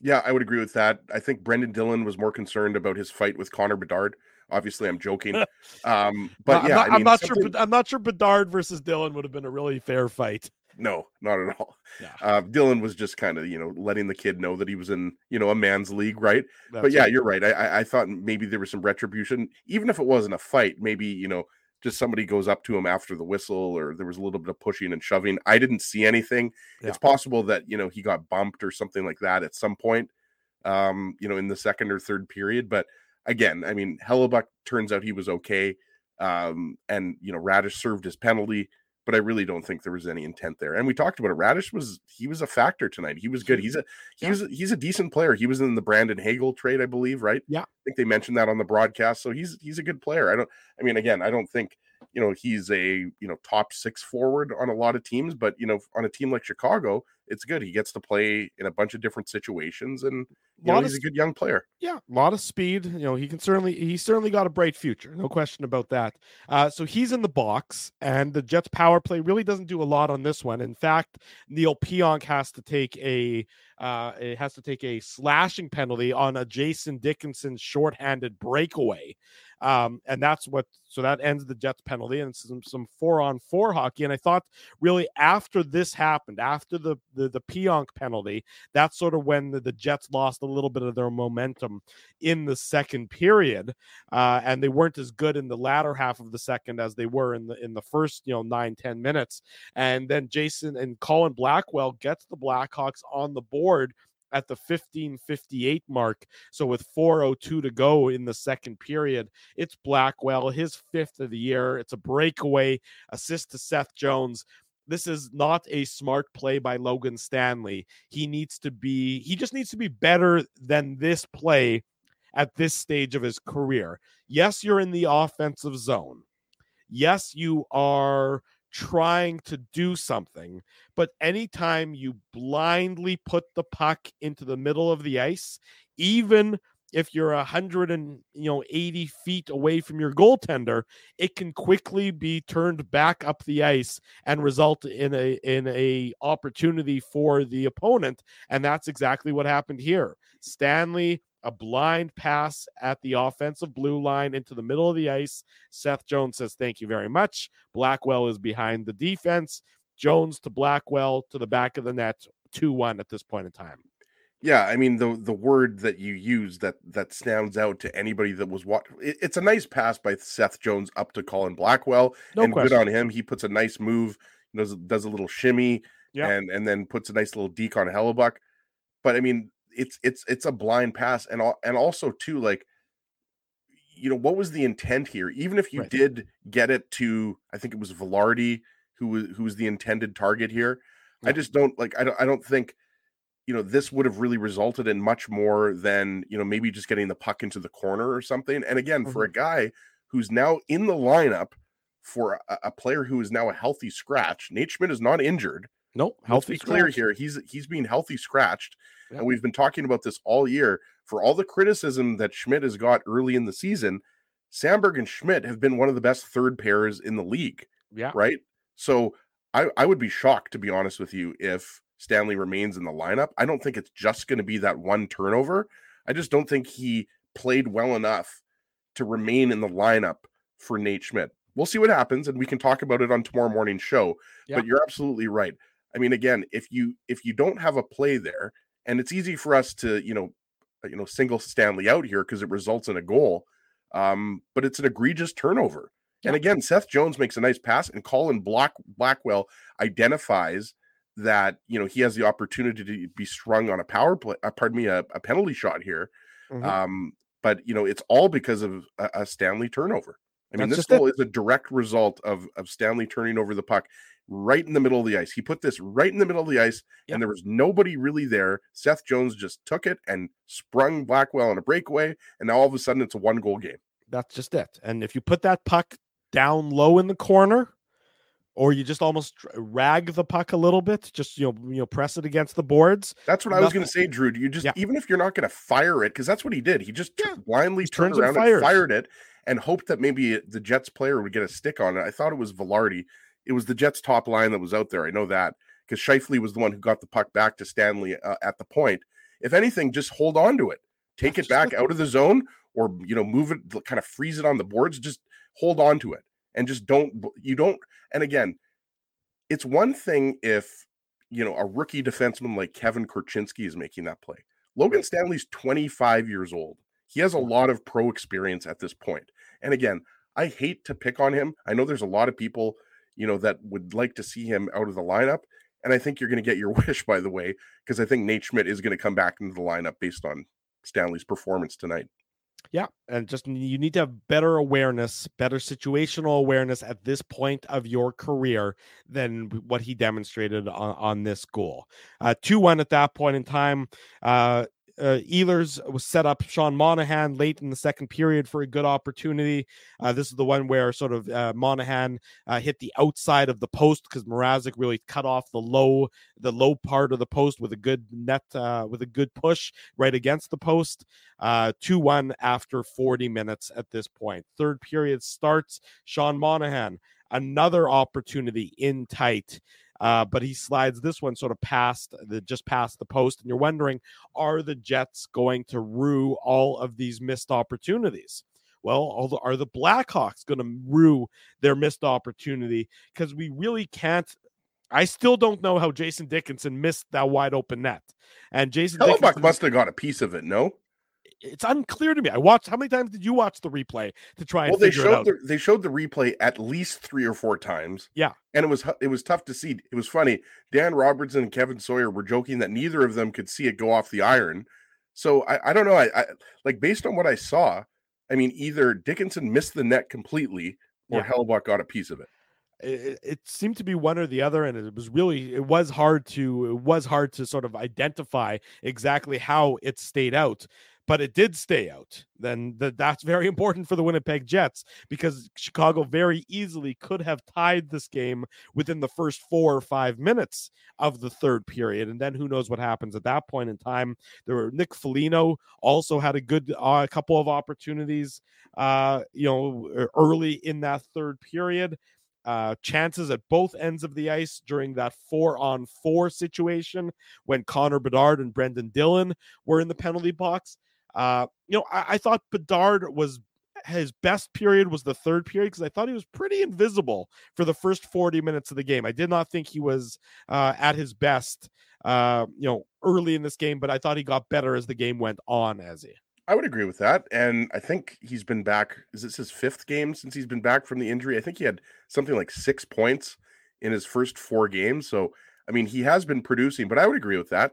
Yeah i would agree with that. I think brendan dillon was more concerned about his fight with connor bedard. Obviously i'm joking. Um but no, yeah i'm not, I am not something... sure i'm not sure bedard versus dillon would have been a really fair fight no, not at all. Yeah. Uh, Dillon was just kind of, you know, letting the kid know that he was in, you know, a man's league, right? That's but yeah, you're right. I, I thought maybe there was some retribution, even if it wasn't a fight. Maybe you know, just somebody goes up to him after the whistle, or there was a little bit of pushing and shoving. I didn't see anything. Yeah. It's possible that you know he got bumped or something like that at some point, um, you know, in the second or third period. But again, I mean, Hellebuyck turns out he was okay, um, and you know, Raddysh served his penalty but I really don't think there was any intent there. And we talked about it. Raddysh was he was a factor tonight. He was good. He's a he's yeah. he's a decent player. He was in the Brandon Hagel trade, I believe, right? Yeah. I think they mentioned that on the broadcast. So he's he's a good player. I don't I mean again, I don't think you know he's a you know top six forward on a lot of teams, but you know on a team like Chicago, it's good. He gets to play in a bunch of different situations, and you know, he's a good young player. Yeah, a lot of speed. You know, he can certainly he certainly got a bright future, no question about that. Uh, so he's in the box, and the Jets' power play really doesn't do a lot on this one. In fact, Neil Pionk has to take a uh, it has to take a slashing penalty on a Jason Dickinson shorthanded breakaway. Um, and that's what so that ends the Jets penalty and some some four on four hockey. And I thought really after this happened, after the the, the Pionk penalty, that's sort of when the, the, Jets lost a little bit of their momentum in the second period, uh, and they weren't as good in the latter half of the second as they were in the in the first you know nine ten minutes. And then Jason and Colin Blackwell gets the Blackhawks on the board at the 1558 mark. So with 402 to go in the second period, it's Blackwell, his fifth of the year. It's a breakaway assist to Seth Jones. This is not a smart play by Logan Stanley. He needs to be, he just needs to be better than this play at this stage of his career. Yes, you're in the offensive zone. Yes, you are trying to do something. But anytime you blindly put the puck into the middle of the ice, even if you're a hundred and you know 80 feet away from your goaltender, it can quickly be turned back up the ice and result in a in a opportunity for the opponent. And that's exactly what happened here. Stanley a blind pass at the offensive blue line into the middle of the ice. Seth Jones says, Thank you very much. Blackwell is behind the defense. Jones to Blackwell to the back of the net, 2 1 at this point in time. Yeah, I mean the the word that you use that that stands out to anybody that was what it, it's a nice pass by Seth Jones up to Colin Blackwell, No and question. good on him. He puts a nice move, does does a little shimmy, Yeah. and and then puts a nice little deke on Hellebuyck. But I mean, it's it's it's a blind pass, and and also too like, you know, what was the intent here? Even if you Right. did get it to, I think it was Velarde who was who was the intended target here. I just don't like. I don't. I don't think you know this would have really resulted in much more than you know maybe just getting the puck into the corner or something and again for a Mm-hmm. guy who's now in the lineup for a, a player who is now a healthy scratch nate schmidt is not injured Nope. let's Healthy be clear here he's he's being healthy scratched Yeah. and we've been talking about this all year for all the criticism that schmidt has got early in the season samberg and schmidt have been one of the best third pairs in the league Yeah. right? So I, I would be shocked, to be honest with you, if Stanley remains in the lineup. I don't think it's just going to be that one turnover. I just don't think he played well enough to remain in the lineup for Nate Schmidt. We'll see what happens, and we can talk about it on tomorrow morning's show. Yeah. But you're absolutely right. I mean, again, if you if you don't have a play there, and it's easy for us to you know you know single Stanley out here because it results in a goal, um, but it's an egregious turnover. And again, Seth Jones makes a nice pass, and Colin Black Blackwell identifies that you know he has the opportunity to be strung on a power play. Uh, pardon me, a, a penalty shot here. Mhm. Um, but you know it's all because of a, a Stanley turnover. I mean, That's this goal is a direct result of of Stanley turning over the puck right in the middle of the ice. He put this right in the middle of the ice, Yeah. and there was nobody really there. Seth Jones just took it and sprung Blackwell on a breakaway, and now all of a sudden it's a one goal game. That's just it. And if you put that puck down low in the corner, or you just almost rag the puck a little bit, just you know, you know, press it against the boards. That's what I was going to say, Drew. Do you just Yeah. even if you're not going to fire it because that's what he did. He just Yeah. blindly Just turned turns and around and fires. fired it and hoped that maybe the Jets player would get a stick on it. I thought it was Velarde. It was the Jets top line that was out there. I know that because Scheifele was the one who got the puck back to Stanley uh, at the point. If anything, just hold on to it, take it back out of the zone, or you know, move it, kind of freeze it on the boards. Just hold on to it and just don't. You don't. And again, it's one thing if you know a rookie defenseman like Kevin Korchinski is making that play. Logan Stanley's 25 years old. He has a lot of pro experience at this point. And again, I hate to pick on him. I know there's a lot of people, you know, that would like to see him out of the lineup. And I think you're going to get your wish, by the way, because I think Nate Schmidt is going to come back into the lineup based on Stanley's performance tonight. Yeah, and just you need to have better awareness, better situational awareness at this point of your career than what he demonstrated on, on this goal. Uh, two one at that point in time. Uh, uh, Ehlers was set up Sean Monahan late in the second period for a good opportunity. Uh, this is the one where sort of uh, Monahan uh, hit the outside of the post because Mrazek really cut off the low the low part of the post with a good net uh, with a good push right against the post. Uh, 2 1 after 40 minutes at this point. Third period starts. Sean Monahan, another opportunity in tight. Uh, but he slides this one sort of past the just past the post, and you're wondering, are the Jets going to rue all of these missed opportunities? Well, are the Blackhawks going to rue their missed opportunity? Because we really can't. I still don't know how Jason Dickinson missed that wide open net, and Jason Hellebuyck Dickinson must have got a piece of it, no? It's unclear to me. I watched. How many times did you watch the replay to try and Well, they figure it out? showed the, they showed the replay at least three or four times. Yeah. and it was it was tough to see. It was funny. Dan Robertson and Kevin Sawyer were joking that neither of them could see it go off the iron. So I, I don't know. I, I like based on what I saw. I mean, either Dickinson missed the net completely, or Yeah. Hellebuyck got a piece of it. it, it seemed to be one or the other and it was really it was hard to it was hard to sort of identify exactly how it stayed out but it did stay out then th- that's very important for the winnipeg jets because chicago very easily could have tied this game within the first four or five minutes of the third period and then who knows what happens at that point in time there were nick Foligno also had a good uh, couple of opportunities uh you know early in that third period uh, chances at both ends of the ice during that four on four situation when Connor Bedard and Brendan Dillon were in the penalty box. Uh, you know, I, I thought Bedard was his best period was the third period because I thought he was pretty invisible for the first 40 minutes of the game. I did not think he was uh, at his best uh, you know, early in this game, but I thought he got better as the game went on. As he, I would agree with that, and I think he's been back. Is this his fifth game since he's been back from the injury? I think he had something like six points in his first four games. So, I mean, he has been producing, but I would agree with that.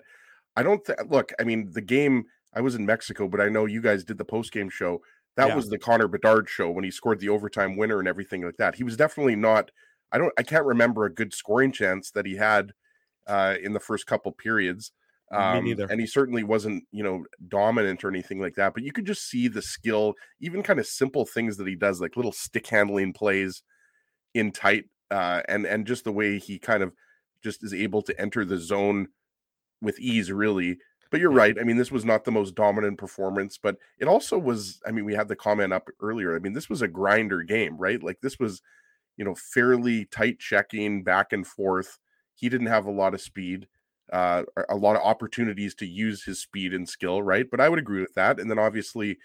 I don't th- look. I mean, the game. I was in Mexico, but I know you guys did the post game show. That yeah. was the Connor Bedard show when he scored the overtime winner and everything like that. He was definitely not. I don't. I can't remember a good scoring chance that he had uh, in the first couple periods. Um, Me neither. And he certainly wasn't, you know, dominant or anything like that. But you could just see the skill, even kind of simple things that he does, like little stick handling plays in tight, uh, and and just the way he kind of just is able to enter the zone with ease, really. But you're right. I mean, this was not the most dominant performance, but it also was. I mean, we had the comment up earlier. I mean, this was a grinder game, right? Like this was, you know, fairly tight checking back and forth. He didn't have a lot of speed, uh, a lot of opportunities to use his speed and skill, right? But I would agree with that. And then obviously,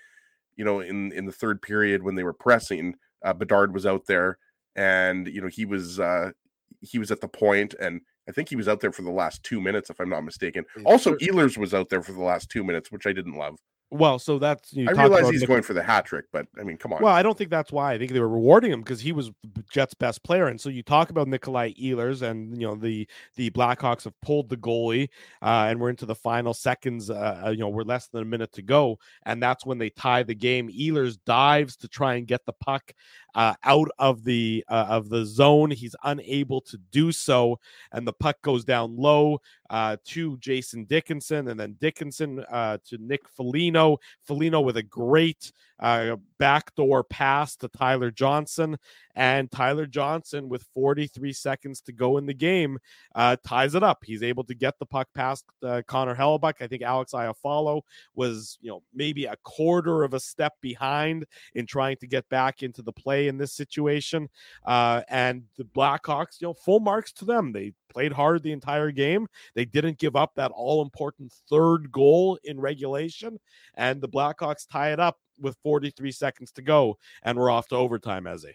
you know, in in the third period when they were pressing, uh, Bedard was out there, and you know he was uh, he was at the point and I think he was out there for the last two minutes, if I'm not mistaken. Also, Ehlers was out there for the last two minutes, which I didn't love. Well, so that's I realize he's going for the hat trick, but I mean, come on. Well, I don't think that's why. I think they were rewarding him because he was Jets' best player, and so you talk about Nikolai Ehlers, and you know the the Blackhawks have pulled the goalie, uh, and we're into the final seconds. Uh, uh, you know, we're less than a minute to go, and that's when they tie the game. Ehlers dives to try and get the puck uh, out of the uh, of the zone. He's unable to do so, and the puck goes down low uh, to Jason Dickinson, and then Dickinson uh, to Nick Foligno. Foligno with a great uh, backdoor pass to Tyler Johnson, and Tyler Johnson, with 43 seconds to go in the game, uh, ties it up. He's able to get the puck past Connor Hellebuyck. I think Alex Iafallo was, you know, maybe a quarter of a step behind in trying to get back into the play in this situation. Uh, and the Blackhawks, you know, full marks to them. They played hard the entire game. They didn't give up that all important third goal in regulation, and the Blackhawks tie it up with 43 seconds to go, and we're off to overtime, As a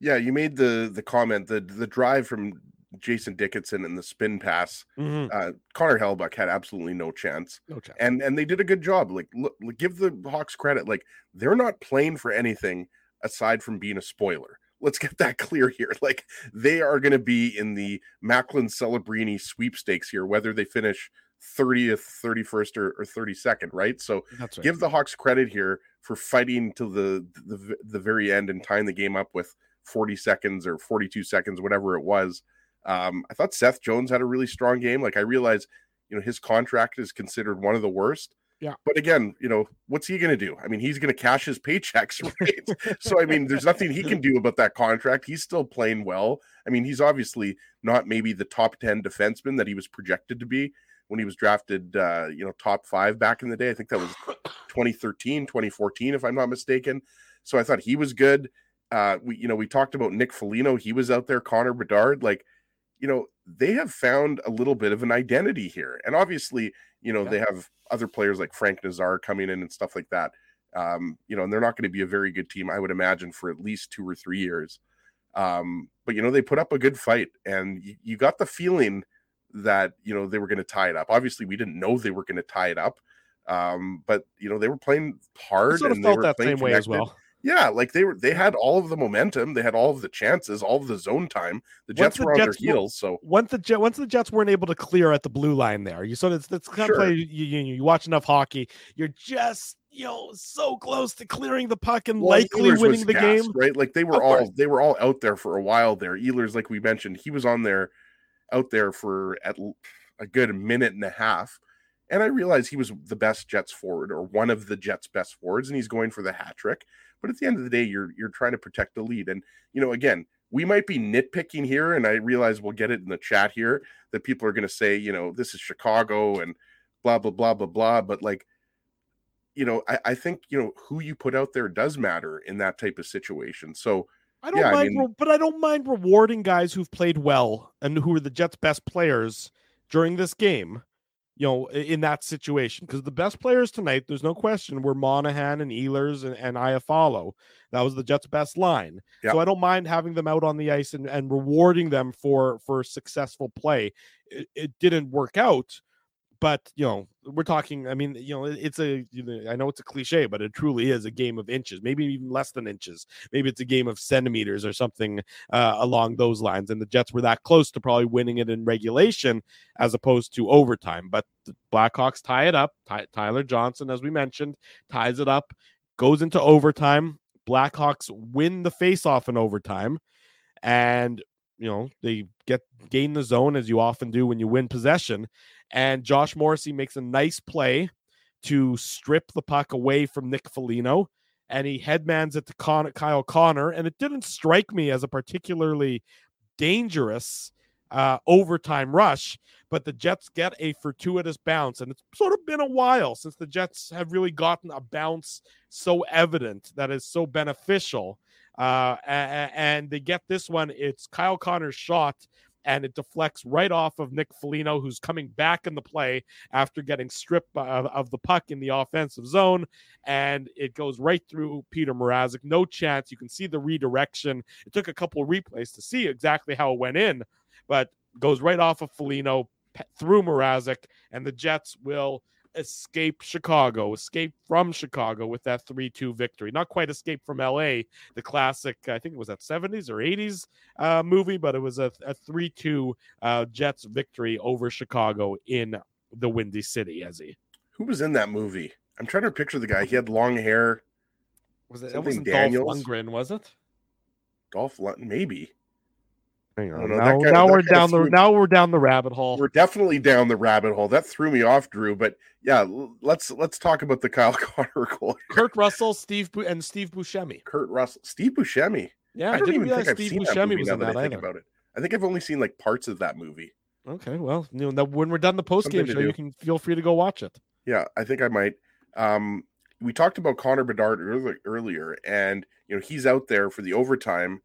Yeah, you made the the comment the the drive from Jason Dickinson and the spin pass. Mm-hmm. Uh, Connor Hellebuyck had absolutely no chance. No chance. And and they did a good job. Like, look, give the Hawks credit. Like, they're not playing for anything aside from being a spoiler. Let's get that clear here. Like, they are going to be in the Macklin Celebrini sweepstakes here, whether they finish 30th, 31st, or, or 32nd, right? So right. give the Hawks credit here for fighting to the, the the very end and tying the game up with 40 seconds or 42 seconds, whatever it was. Um, I thought Seth Jones had a really strong game. Like I realize, you know, his contract is considered one of the worst. Yeah. But again, you know, what's he going to do? I mean, he's going to cash his paychecks, right? so, I mean, there's nothing he can do about that contract. He's still playing well. I mean, he's obviously not maybe the top 10 defenseman that he was projected to be when he was drafted, uh, you know, top five back in the day. I think that was 2013, 2014, if I'm not mistaken. So I thought he was good. Uh, we, you know, we talked about Nick Foligno. He was out there. Connor Bedard, like, you know, they have found a little bit of an identity here, and obviously, you know, yeah. they have other players like Frank Nazar coming in and stuff like that. Um, you know, and they're not going to be a very good team, I would imagine, for at least two or three years. Um, but you know, they put up a good fight, and you, you got the feeling that you know they were going to tie it up. Obviously, we didn't know they were going to tie it up, um, but you know they were playing hard. Sort of felt that same connected. way as well. Yeah, like they were they had all of the momentum, they had all of the chances, all of the zone time. The Jets were on Jets their heels. So once the Jet, once the Jets weren't able to clear at the blue line, there you sort of it's kind sure. of play. You, you, you watch enough hockey, you're just you know so close to clearing the puck and well, likely Ehlers winning the gassed, game. Right, like they were of all course. they were all out there for a while. There, Ehlers, like we mentioned, he was on there out there for at a good minute and a half. And I realized he was the best Jets forward or one of the Jets' best forwards, and he's going for the hat trick. But at the end of the day, you're you're trying to protect the lead. And you know, again, we might be nitpicking here, and I realize we'll get it in the chat here that people are going to say, you know, this is Chicago and blah blah blah blah blah. But like, you know, I, I think you know who you put out there does matter in that type of situation. So I don't yeah, mind, I mean, but I don't mind rewarding guys who've played well and who are the Jets' best players during this game. You know, in that situation, because the best players tonight, there's no question, were Monahan and Ehlers and, and Iafallo. That was the Jets' best line. Yeah. So I don't mind having them out on the ice and, and rewarding them for for successful play. It, it didn't work out, but you know, we're talking. I mean, you know, it's a. You know, I know it's a cliche, but it truly is a game of inches, maybe even less than inches. Maybe it's a game of centimeters or something uh, along those lines. And the Jets were that close to probably winning it in regulation as opposed to overtime. But the Blackhawks tie it up. Ty- Tyler Johnson, as we mentioned, ties it up, goes into overtime. Blackhawks win the faceoff in overtime, and you know they get gain the zone as you often do when you win possession and Josh Morrissey makes a nice play to strip the puck away from Nick Foligno and he headmans it to Con- Kyle Connor and it didn't strike me as a particularly dangerous uh, overtime rush but the Jets get a fortuitous bounce and it's sort of been a while since the Jets have really gotten a bounce so evident that is so beneficial uh, and they get this one. It's Kyle Connor's shot, and it deflects right off of Nick Foligno, who's coming back in the play after getting stripped of, of, the puck in the offensive zone. And it goes right through Peter Mrazek. No chance. You can see the redirection. It took a couple replays to see exactly how it went in, but goes right off of Foligno through Mrazek, and the Jets will escape Chicago, escape from Chicago with that 3 2 victory. Not quite escape from LA, the classic, I think it was that 70s or 80s uh, movie, but it was a 3 2 uh, Jets victory over Chicago in the Windy City, Ezzy. Who was in that movie? I'm trying to picture the guy. He had long hair. Was it? It wasn't Daniels? Dolph Lundgren, was it? Dolph Lundgren, maybe. Hang on. Now, now we're down the now we're down the rabbit hole. We're definitely down the rabbit hole. That threw me off, Drew. But yeah, let's let's talk about the Kyle Connor goal. Kurt Russell, Steve and Steve Buscemi. Kurt Russell, Steve Buscemi. Yeah, I, don't even think I've Steve seen Buscemi that movie was now that, I think about it. I think I've only seen like parts of that movie. Okay, well, you know, when we're done the post game show, you can feel free to go watch it. Yeah, I think I might. Um, we talked about Connor Bedard earlier, and you know he's out there for the overtime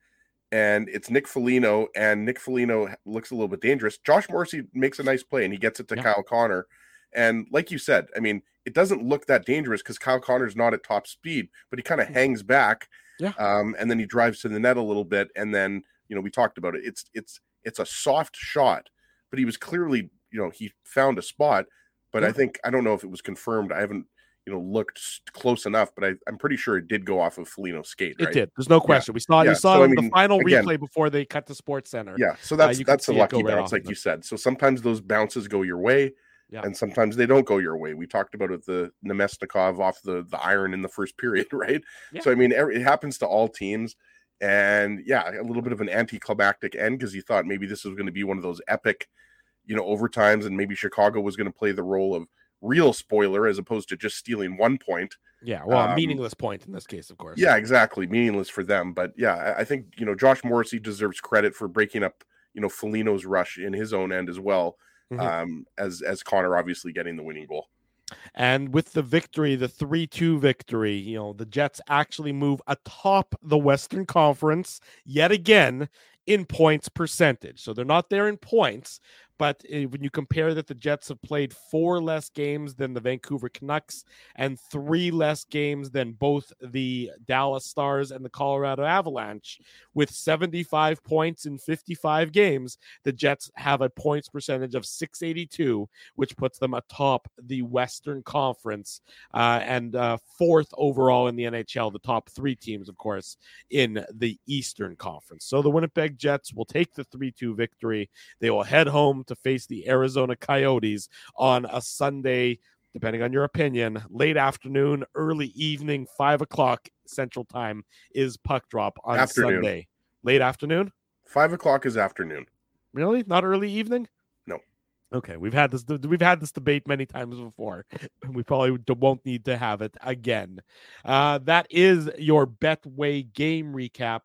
and it's Nick Foligno, and Nick Foligno looks a little bit dangerous. Josh Morrissey makes a nice play, and he gets it to yeah. Kyle Connor. And like you said, I mean, it doesn't look that dangerous because Kyle Connor's not at top speed, but he kind of mm. hangs back, yeah. Um, and then he drives to the net a little bit, and then you know we talked about it. It's it's it's a soft shot, but he was clearly you know he found a spot. But yeah. I think I don't know if it was confirmed. I haven't you know looked close enough, but I, am pretty sure it did go off of Foligno's skate. Right? It did. There's no question. Yeah. We saw yeah. we saw so, I mean, the final again, replay before they cut the Sports Center. Yeah, so that's uh, that's a lucky bounce, like you said. So sometimes those bounces go your way, yeah. and sometimes they don't go your way. We talked about it the Namestnikov off the the iron in the first period, right? Yeah. So I mean, it happens to all teams. And yeah, a little bit of an anticlimactic end because you thought maybe this was going to be one of those epic, you know, overtimes, and maybe Chicago was going to play the role of real spoiler as opposed to just stealing one point. Yeah, well, um, meaningless point in this case, of course. Yeah, exactly, meaningless for them. But yeah, I think you know Josh Morrissey deserves credit for breaking up you know Foligno's rush in his own end as well, mm-hmm. um, as as Connor obviously getting the winning goal. And with the victory, the 3 2 victory, you know, the Jets actually move atop the Western Conference yet again in points percentage. So they're not there in points, but eh, when you compare that the Jets have played four less games than the Vancouver Canucks and three less games than both the Dallas Stars and the Colorado Avalanche, with 75 points in 55 games, the Jets have a points percentage of 682, which puts them atop the Western Conference uh, and uh, fourth overall in the NHL. The top three teams, of course, in the Eastern Conference. So the Winnipeg Jets will take the 3 2 victory. They will head home to face the Arizona Coyotes on a Sunday, depending on your opinion, late afternoon, early evening, five o'clock Central Time is puck drop on afternoon. Sunday. Late afternoon? Five o'clock is afternoon. Really? Not early evening? No. Okay, we've had this. We've had this debate many times before. We probably won't need to have it again. Uh, that is your Betway game recap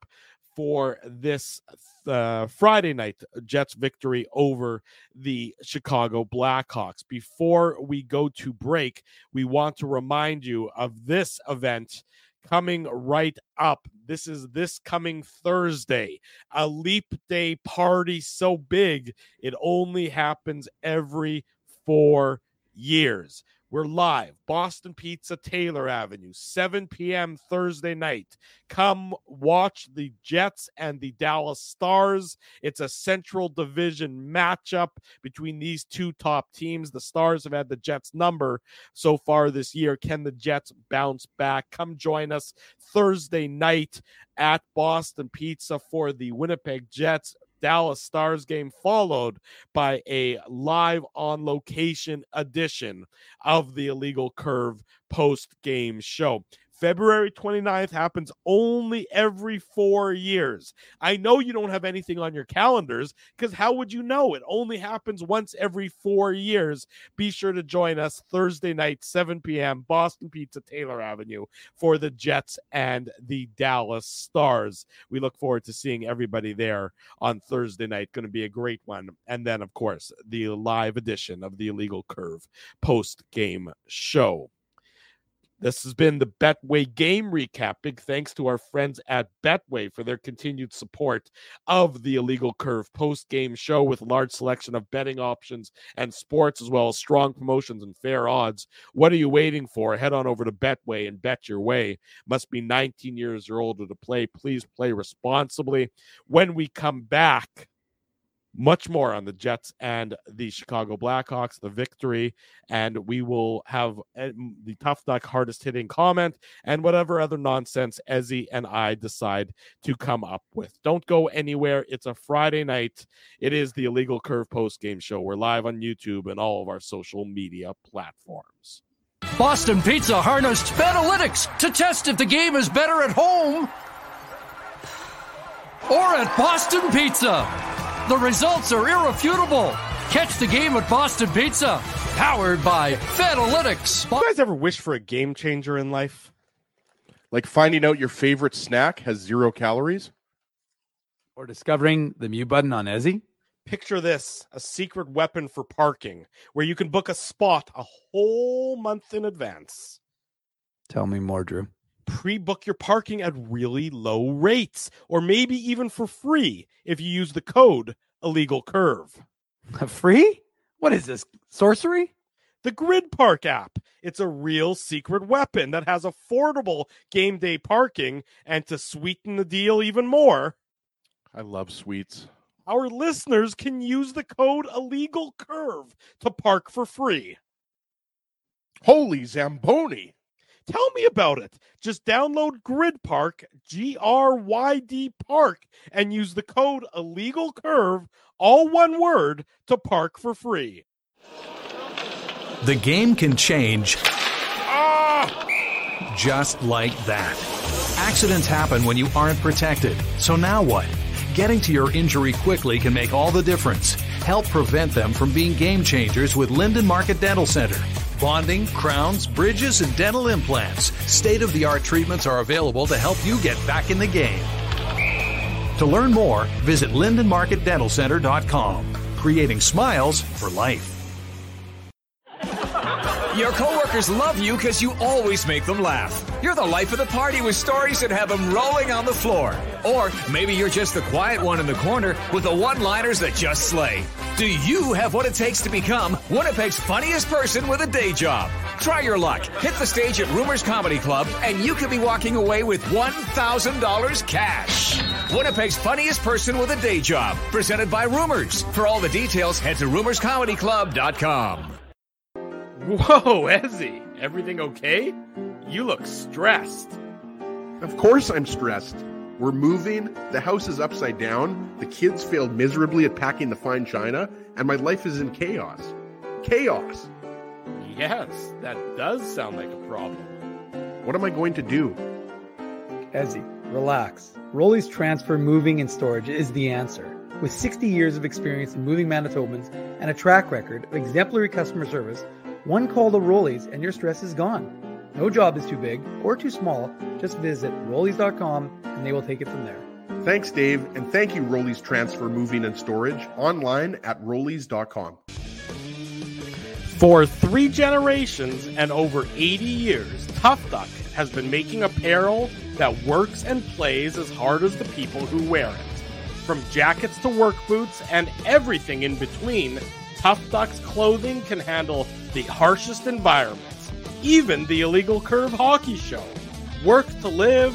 for this uh, Friday night Jets victory over the Chicago Blackhawks. Before we go to break, we want to remind you of this event coming right up. This is this coming Thursday, a leap day party so big it only happens every four years. We're live, Boston Pizza, Taylor Avenue, 7 p.m. Thursday night. Come watch the Jets and the Dallas Stars. It's a Central Division matchup between these two top teams. The Stars have had the Jets number so far this year. Can the Jets bounce back? Come join us Thursday night at Boston Pizza for the Winnipeg Jets Dallas Stars game, followed by a live on location edition of the Illegal Curve post game show. February 29th happens only every four years. I know you don't have anything on your calendars because how would you know? It only happens once every four years. Be sure to join us Thursday night, 7 p.m., Boston Pizza, Taylor Avenue, for the Jets and the Dallas Stars. We look forward to seeing everybody there on Thursday night. Going to be a great one. And then, of course, the live edition of the Illegal Curve post game show. This has been the Betway game recap. Big thanks to our friends at Betway for their continued support of the Illegal Curve post game show with a large selection of betting options and sports, as well as strong promotions and fair odds. What are you waiting for? Head on over to Betway and bet your way. Must be 19 years or older to play. Please play responsibly. When we come back, much more on the Jets and the Chicago Blackhawks, the victory, and we will have eh, the tough duck hardest hitting comment and whatever other nonsense Ezzy and I decide to come up with. Don't go anywhere. It's a Friday night. It is the Illegal Curve post game show. We're live on YouTube and all of our social media platforms. Boston Pizza harnessed Betalytics to test if the game is better at home or at Boston Pizza. The results are irrefutable. Catch the game at Boston Pizza, powered by Betalytics. You guys ever wish for a game changer in life? Like finding out your favorite snack has zero calories? Or discovering the mute button on Ezzy? Picture this a secret weapon for parking where you can book a spot a whole month in advance. Tell me more, Drew pre book your parking at really low rates, or maybe even for free if you use the code illegal curve. Free? What is this? Sorcery? The GRYD Park app. It's a real secret weapon that has affordable game day parking, and to sweeten the deal even more, I love sweets. Our listeners can use the code illegal curve to park for free. Holy Zamboni! Tell me about it. Just download GRYD Park, G R Y D Park, and use the code Illegal Curve, all one word, to park for free. The game can change ah! just like that. Accidents happen when you aren't protected. So now what? Getting to your injury quickly can make all the difference. Help prevent them from being game changers with Linden Market Dental Center bonding, crowns, bridges, and dental implants. State of the art treatments are available to help you get back in the game. To learn more, visit LindenMarketDentalCenter.com. Creating smiles for life. Your coworkers love you because you always make them laugh. You're the life of the party with stories that have them rolling on the floor. Or maybe you're just the quiet one in the corner with the one liners that just slay. Do you have what it takes to become Winnipeg's funniest person with a day job? Try your luck. Hit the stage at Rumors Comedy Club, and you could be walking away with $1,000 cash. Winnipeg's funniest person with a day job, presented by Rumors. For all the details, head to rumorscomedyclub.com. Whoa, Ezzy, everything okay? You look stressed. Of course I'm stressed. We're moving, the house is upside down, the kids failed miserably at packing the fine china, and my life is in chaos. Chaos! Yes, that does sound like a problem. What am I going to do? Ezzy, relax. Rolly's Transfer Moving and Storage is the answer. With 60 years of experience in moving Manitobans and a track record of exemplary customer service, one call to Rolly's and your stress is gone. No job is too big or too small. Just visit Rollies.com and they will take it from there. Thanks, Dave, and thank you, Rollies Transfer Moving and Storage, online at Rollies.com. For three generations and over 80 years, Tough Duck has been making apparel that works and plays as hard as the people who wear it. From jackets to work boots and everything in between, Tough Duck's clothing can handle the harshest environments, even the illegal curve hockey show. Work to live,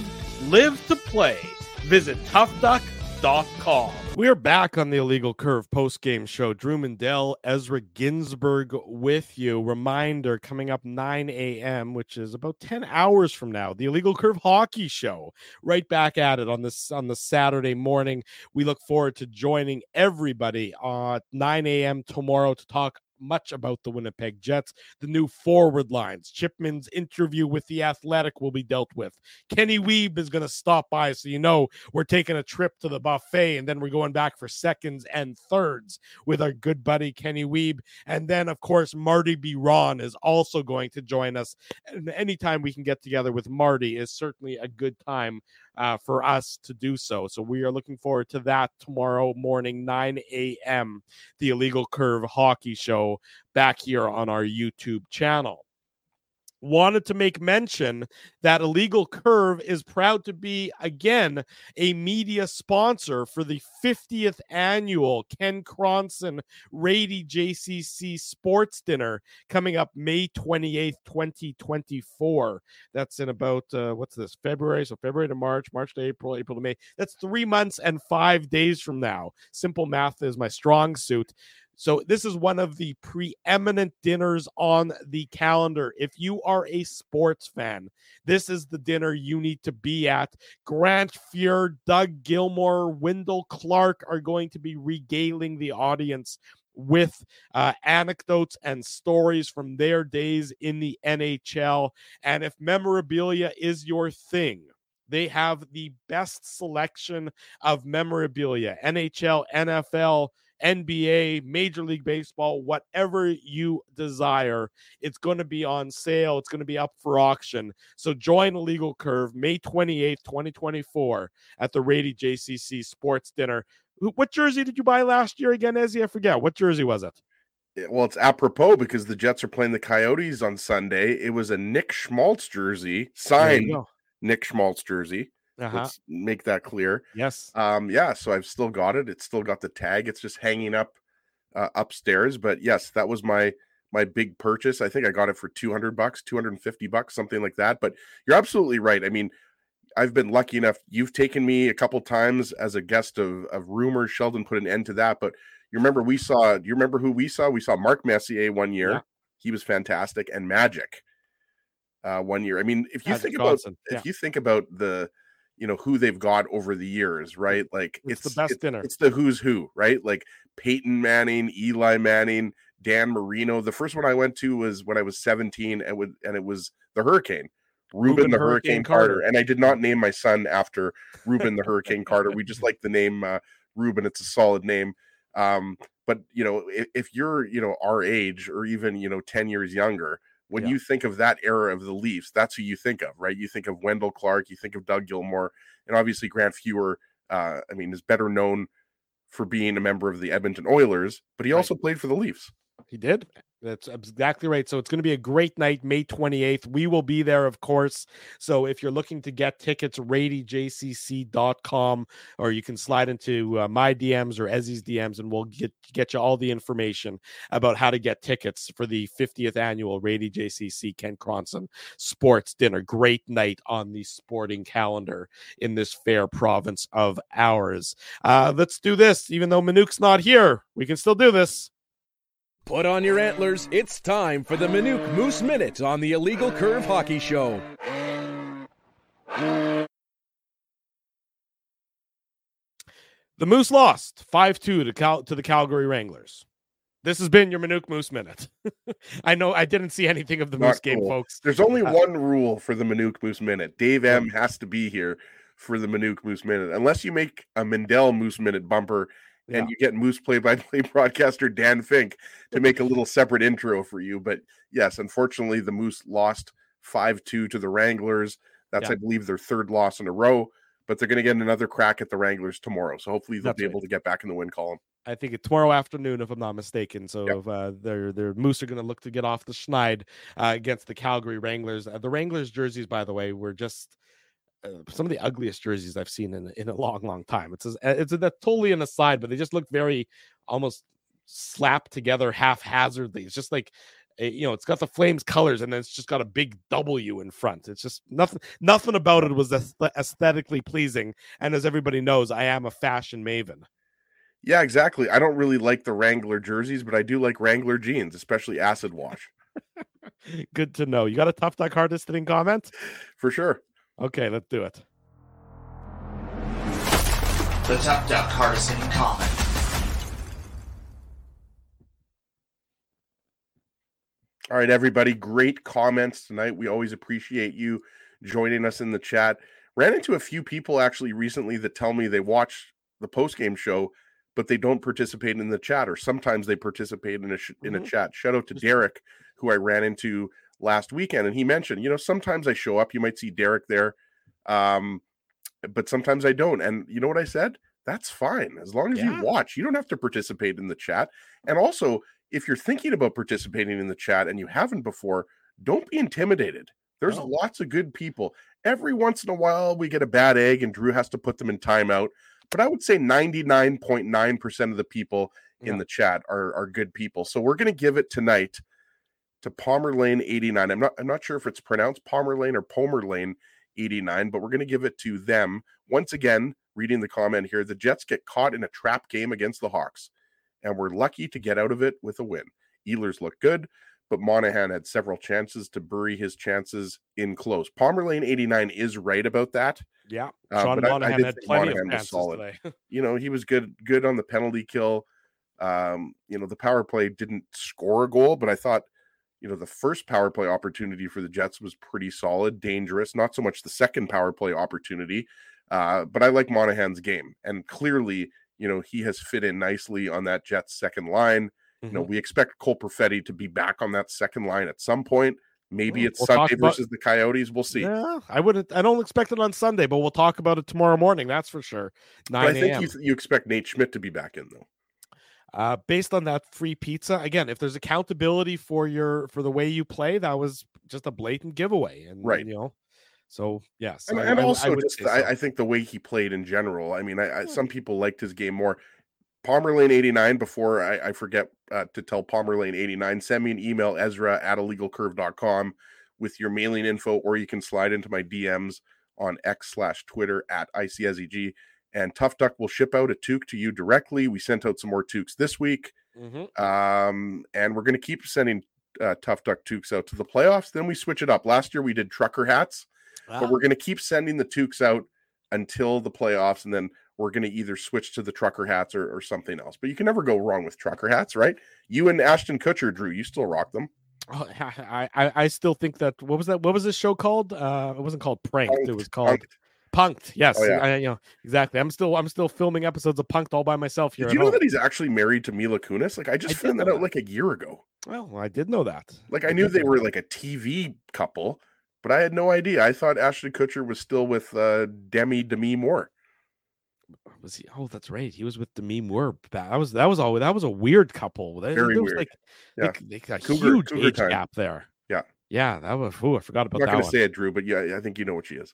live to play. Visit toughduck.com. We're back on the Illegal Curve post game show. Drew Mandel, Ezra Ginsburg with you. Reminder coming up 9 a.m., which is about 10 hours from now, the Illegal Curve hockey show. Right back at it on this on the Saturday morning. We look forward to joining everybody at 9 a.m. tomorrow to talk much about the Winnipeg Jets. The new forward lines. Chipman's interview with the Athletic will be dealt with. Kenny Wiebe is going to stop by, so you know we're taking a trip to the buffet, and then we're going back for seconds and thirds with our good buddy Kenny Wiebe. And then, of course, Marty Biron is also going to join us. And anytime we can get together with Marty is certainly a good time uh, for us to do so. So we are looking forward to that tomorrow morning, 9 a.m., the Illegal Curve Hockey Show back here on our YouTube channel wanted to make mention that Illegal Curve is proud to be again a media sponsor for the 50th annual Ken Cronson Rady JCC Sports Dinner coming up May 28th, 2024. That's in about uh, what's this February? So February to March, March to April, April to May. That's three months and five days from now. Simple math is my strong suit. So this is one of the preeminent dinners on the calendar. If you are a sports fan, this is the dinner you need to be at. Grant Fuhr, Doug Gilmour, Wendell Clark are going to be regaling the audience with uh, anecdotes and stories from their days in the NHL. And if memorabilia is your thing, they have the best selection of memorabilia NHL, NFL, NBA, Major League Baseball, whatever you desire. It's going to be on sale. It's going to be up for auction. So join Illegal Curve May 28th, 2024 at the Rady JCC Sports Dinner. What jersey did you buy last year again, Ezzy? I forget. What jersey was it? Well, it's apropos because the Jets are playing the Coyotes on Sunday. It was a Nick Schmaltz jersey, signed Nick Schmaltz jersey. Uh-huh. Let's make that clear. Yes. Um. Yeah. So I've still got it. It's still got the tag. It's just hanging up uh, upstairs. But yes, that was my my big purchase. I think I got it for two hundred bucks, two hundred and fifty bucks, something like that. But you're absolutely right. I mean, I've been lucky enough. You've taken me a couple times as a guest of of rumors. Sheldon put an end to that. But you remember we saw. You remember who we saw? We saw Mark Messier one year. Yeah. He was fantastic, and Magic. Uh, one year. I mean, if you Magic think Johnson. about yeah. if you think about the you know who they've got over the years, right? Like it's, it's the best dinner. It's the who's who, right? Like Peyton Manning, Eli Manning, Dan Marino. The first one I went to was when I was 17, and would and it was the Hurricane. Rubin, Rubin the Hurricane, Hurricane Carter. Carter. And I did not name my son after Rubin the Hurricane Carter. We just like the name uh, Ruben. It's a solid name. Um, but you know, if, if, you're you know our age or even you know 10 years younger, when yeah. you think of that era of the Leafs, that's who you think of, right? You think of Wendell Clark, you think of Doug Gilmour, and obviously Grant Fuhr. Uh, I mean, is better known for being a member of the Edmonton Oilers, but he also played for the Leafs. He did. That's exactly right. So it's going to be a great night, May 28th. We will be there, of course. So if you're looking to get tickets, radyjcc.com, or you can slide into uh, my DMs or Ezzy's DMs, and we'll get get you all the information about how to get tickets for the 50th annual Rady JCC Ken Cronson Sports Dinner. Great night on the sporting calendar in this fair province of ours. Uh, let's do this. Even though Manuk's not here, we can still do this. Put on your antlers. It's time for the Manuk Moose Minute on the Illegal Curve Hockey Show. The Moose lost 5 2 to, Cal- to the Calgary Wranglers. This has been your Manuk Moose Minute. I know I didn't see anything of the Not Moose cool. game, folks. There's only uh, one rule for the Manuk Moose Minute. Dave M has to be here for the Manuk Moose Minute. Unless you make a Mendel Moose Minute bumper yeah. and you get Moose play by play broadcaster Dan Fink to make a little separate intro for you. But yes, unfortunately, the Moose lost 5 2 to the Wranglers. That's, yeah. I believe, their third loss in a row, but they're going to get another crack at the Wranglers tomorrow. So hopefully they'll That's be right. able to get back in the win column. I think it's tomorrow afternoon, if I'm not mistaken. So yep. if, uh, their their Moose are going to look to get off the schneid uh, against the Calgary Wranglers. Uh, the Wranglers jerseys, by the way, were just Uh, some of the ugliest jerseys I've seen in in a long, long time. It's a, it's a, that's totally an aside, but they just look very almost slapped together haphazardly. It's just like eh, you know, it's got the Flames colors, and then it's just got a big W in front. It's just nothing. Nothing about it was aesthetically pleasing. And as everybody knows, I am a fashion maven. Yeah, exactly. I don't really like the Wrangler jerseys, but I do like Wrangler jeans, especially acid wash. Good to know. You got a tough duck hardest hitting comment? For sure. Okay, let's do it. The tough duck hardest hitting comment. All right, everybody. Great comments tonight. We always appreciate you joining us in the chat. Ran into a few people actually recently that tell me they watch the post game show but they don't participate in the chat, or sometimes they participate in a sh- in a mm-hmm. chat. Shout out to Derek, who I ran into last weekend, and he mentioned, you know, sometimes I show up. You might see Derek there, um, but sometimes I don't. And you know what I said? That's fine as long as yeah. you watch. You don't have to participate in the chat. And also, if you're thinking about participating in the chat and you haven't before, don't be intimidated. There's oh. lots of good people. Every once in a while, we get a bad egg, and Drew has to put them in timeout but I would say 99.9% of the people yeah. in the chat are, are good people. So we're going to give it tonight to Palmer Lane 89. I'm not I'm not sure if it's pronounced Palmer Lane or Palmer Lane 89, but we're going to give it to them. Once again, reading the comment here, the Jets get caught in a trap game against the Hawks, and we're lucky to get out of it with a win. Ehlers look good but Monahan had several chances to bury his chances in close. Palmer Lane 89 is right about that. Yeah. Uh, Sean Monahan I, I had plenty Monahan of chances solid. today. you know, he was good good on the penalty kill. Um, you know, the power play didn't score a goal, but I thought, you know, the first power play opportunity for the Jets was pretty solid, dangerous, not so much the second power play opportunity. Uh, but I like Monahan's game. And clearly, you know, he has fit in nicely on that Jets second line. Mm-hmm. You know, we expect Cole Perfetti to be back on that second line at some point. Maybe well, it's we'll Sunday versus the Coyotes. We'll see. Yeah, I wouldn't. I don't expect it on Sunday, but we'll talk about it tomorrow morning. That's for sure. Nine I think you, you, expect Nate Schmidt to be back in though. Uh, based on that free pizza, again, if there's accountability for your for the way you play, that was just a blatant giveaway, and right, you know. So yes, and, I, and also I, just so. I, think the way he played in general. I mean, I, some people liked his game more. Palmer Lane 89, before I, I forget uh, to tell Palmer Lane 89, send me an email, Ezra at illegalcurve.com with your mailing info, or you can slide into my DMs on X slash Twitter at ICSEG. And Tough Duck will ship out a toque to you directly. We sent out some more toques this week. Mm-hmm. Um, and we're going to keep sending uh, Tough Duck toques out to the playoffs. Then we switch it up. Last year we did trucker hats, wow. but we're going to keep sending the toques out until the playoffs. And then we're going to either switch to the trucker hats or, or something else. But you can never go wrong with trucker hats, right? You and Ashton Kutcher, Drew, you still rock them. Oh, I, I, I still think that what was that? What was this show called? Uh, it wasn't called Pranked. Punked, it was called Punked. Punked. Yes, oh, yeah. I, you know exactly. I'm still I'm still filming episodes of Punked all by myself here. Did you know home. that he's actually married to Mila Kunis? Like I just I found that out like a year ago. Well, I did know that. Like I, I knew they were like a TV couple, but I had no idea. I thought Ashton Kutcher was still with uh, Demi Demi Moore was he? Oh, that's right. He was with Demi Moore. That was that was all. That was a weird couple. Very there was weird. Like, yeah. like, like a Cougar, huge Cougar age time. gap there. Yeah, yeah. That was. Oh, I forgot about I'm not that. Gonna say it, Drew, but yeah, I think you know what she is.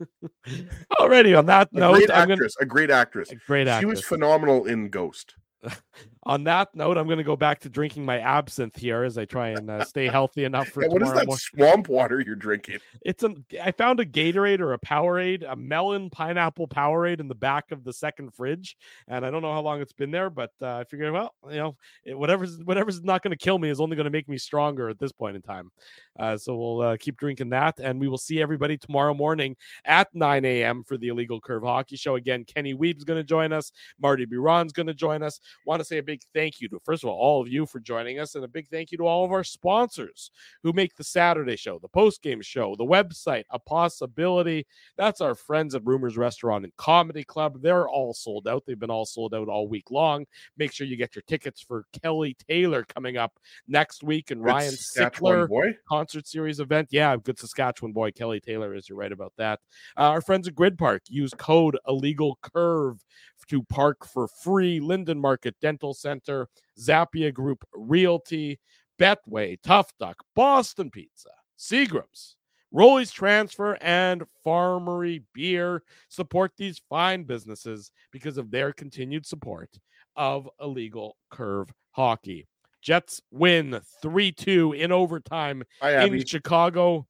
Already on that a note, great actress, gonna... a great actress, a great actress. She was phenomenal in Ghost. on that note, I'm going to go back to drinking my absinthe here as I try and uh, stay healthy enough for. yeah, what is that morning. swamp water you're drinking? It's a. I found a Gatorade or a Powerade, a melon pineapple Powerade in the back of the second fridge, and I don't know how long it's been there, but uh, I figured, well, you know, it, whatever's whatever's not going to kill me is only going to make me stronger at this point in time. Uh, so we'll uh, keep drinking that, and we will see everybody tomorrow morning at 9 a.m. for the Illegal Curve Hockey Show. Again, Kenny Weeb's going to join us. Marty Biron's going to join us. Want to say a big thank you to, first of all, all of you for joining us, and a big thank you to all of our sponsors who make the Saturday show, the post game show, the website a possibility. That's our friends at Rumors Restaurant and Comedy Club. They're all sold out. They've been all sold out all week long. Make sure you get your tickets for Kelly Taylor coming up next week and Ryan Sickler concert series event. Yeah, good Saskatchewan boy. Kelly Taylor is. You're right about that. Uh, our friends at GRYD Park use code Illegal Curve to park for free. Linden Market Dental Center, Zappia Group Realty, Betway, Tough Duck, Boston Pizza, Seagram's, Rolly's Transfer, and Farmery Beer support these fine businesses because of their continued support of illegal curve hockey. Jets win 3 2 in overtime Hi, in Chicago.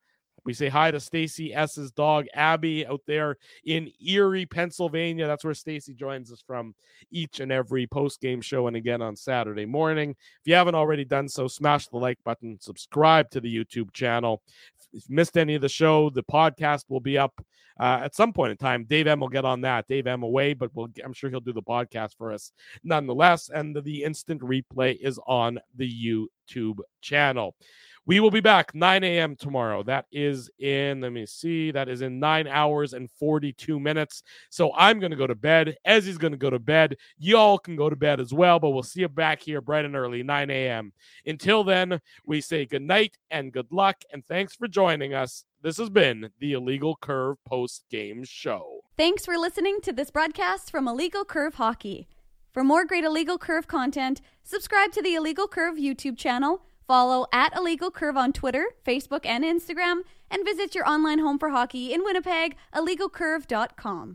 We say hi to Stacy S's dog Abby out there in Erie, Pennsylvania. That's where Stacy joins us from each and every post game show and again on Saturday morning. If you haven't already done so, smash the like button, subscribe to the YouTube channel. If you missed any of the show, the podcast will be up uh, at some point in time. Dave M will get on that. Dave M away, but we'll, I'm sure he'll do the podcast for us nonetheless. And the, the instant replay is on the YouTube channel. We will be back 9 a.m. tomorrow. That is in, let me see, that is in nine hours and 42 minutes. So I'm going to go to bed. Ezzy's going to go to bed. Y'all can go to bed as well, but we'll see you back here bright and early, 9 a.m. Until then, we say good night and good luck, and thanks for joining us. This has been the Illegal Curve post game show. Thanks for listening to this broadcast from Illegal Curve Hockey. For more great Illegal Curve content, subscribe to the Illegal Curve YouTube channel, follow at Illegal Curve on Twitter, Facebook, and Instagram, and visit your online home for hockey in Winnipeg, illegalcurve.com.